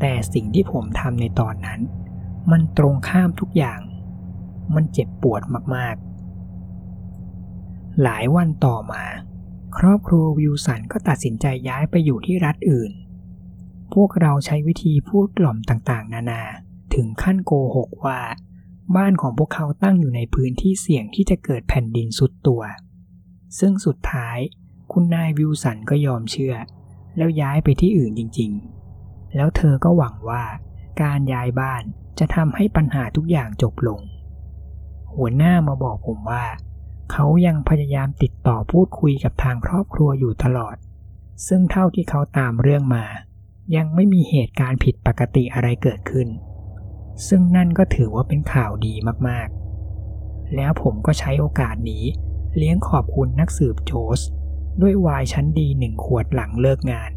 แต่สิ่งที่ผมทำในตอนนั้น มันตรงข้ามทุกอย่าง มันเจ็บปวดมากๆ หลายวันต่อมา ครอบครัววิวสันก็ตัดสินใจย้ายไปอยู่ที่รัฐอื่น พวกเราใช้วิธีพูดกล่อมต่างๆ นานา ถึงขั้นโกหกว่า บ้านของพวกเขาตั้งอยู่ในพื้นที่เสี่ยงที่จะเกิดแผ่นดินสุดตัว ซึ่งสุดท้ายคุณนายวิวสันก็ยอมเชื่อ แล้วย้ายไปที่อื่นจริงๆ แล้วเธอก็หวังว่าการย้ายบ้านจะทำให้ปัญหาทุกอย่างจบลง หัวหน้ามาบอกผมว่า เขายังพยายามติดต่อพูดคุยกับทางครอบครัวอยู่ตลอด ซึ่งเท่าที่เขาตามเรื่องมา ยังไม่มีเหตุการณ์ผิดปกติอะไรเกิดขึ้น ซึ่งนั่นก็ถือว่าเป็นข่าวดีมากๆ แล้วผมก็ใช้โอกาสนี้เลี้ยงขอบคุณนักสืบโจส ด้วยวายชั้นดีหนึ่งขวดหลังเลิกงาน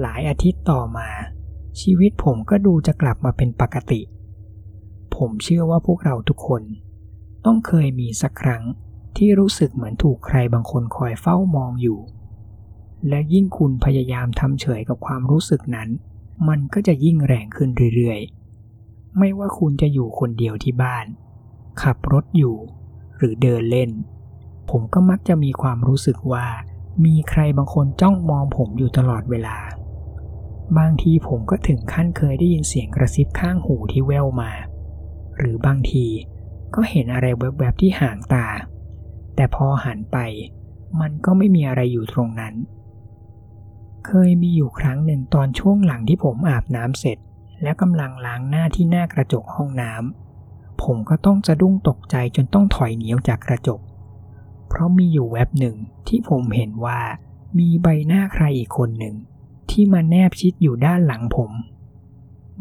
หลายอาทิตย์ต่อมา ชีวิตผมก็ดูจะกลับมาเป็นปกติ ผมเชื่อว่าพวกเราทุกคน ต้องเคยมีสักครั้งที่รู้สึกเหมือนถูกใครบางคนคอยเฝ้ามองอยู่ และยิ่งคุณพยายามทำเฉยกับความรู้สึกนั้น มันก็จะยิ่งแรงขึ้นเรื่อยๆ ไม่ว่าคุณจะอยู่คนเดียวที่บ้าน ขับรถอยู่ หรือเดินเล่น ผมก็มักจะมีความรู้สึกว่า มีใครบางคนจ้องมองผมอยู่ตลอดเวลา บางทีผมก็ถึงขั้นเคยได้ยินเสียงกระซิบข้างหูที่แว่วมา หรือบางทีก็เห็นอะไรแวบๆที่ห่างตา แต่พอหันไป มันก็ไม่มีอะไรอยู่ตรงนั้น เคยมีอยู่ครั้งหนึ่งตอนช่วงหลังที่ผมอาบน้ำเสร็จ และกำลังล้างหน้าที่หน้ากระจกห้องน้ำผมก็ต้องจะดุ้งตกใจจนต้องถอยเหนีออกจากกระจก เพราะมีอยู่แว็บหนึ่งที่ผมเห็นว่า มีใบหน้าใครอีกคนหนึ่ง ที่มาแนบชิดอยู่ด้านหลังผม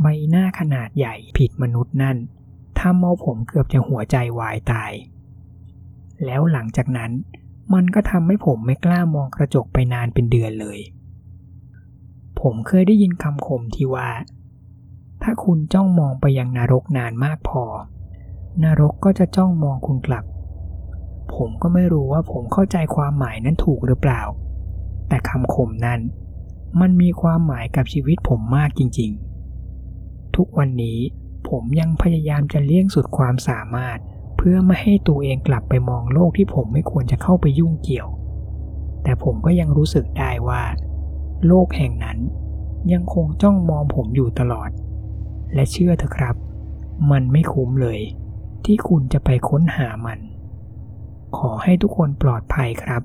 ใบหน้าขนาดใหญ่ผิดมนุษย์นั่นทำเอาผมเกือบจะหัวใจวายตาย แล้วหลังจากนั้นมันก็ทำให้ผมไม่กล้ามองกระจกไปนานเป็นเดือนเลย ผมเคยได้ยินคำคมที่ว่า ถ้าคุณจ้องมองไปยังนรกนานมากพอ นรกก็จะจ้องมองคุณกลับ ผมก็ไม่รู้ว่าผมเข้าใจความหมายนั้นถูกหรือเปล่า แต่คำคมนั้น มันมีความหมายกับชีวิตผมมากจริงๆ ทุกวันนี้ผมยังพยายามจะเลี่ยงสุดความสามารถ เพื่อไม่ให้ตัวเองกลับไปมองโลกที่ผมไม่ควรจะเข้าไปยุ่งเกี่ยว แต่ผมก็ยังรู้สึกได้ว่า โลกแห่งนั้นยังคงจ้องมองผมอยู่ตลอด และเชื่อเถอะครับ มันไม่คุ้มเลย ที่คุณจะไปค้นหามัน ขอให้ทุกคนปลอดภัยครับ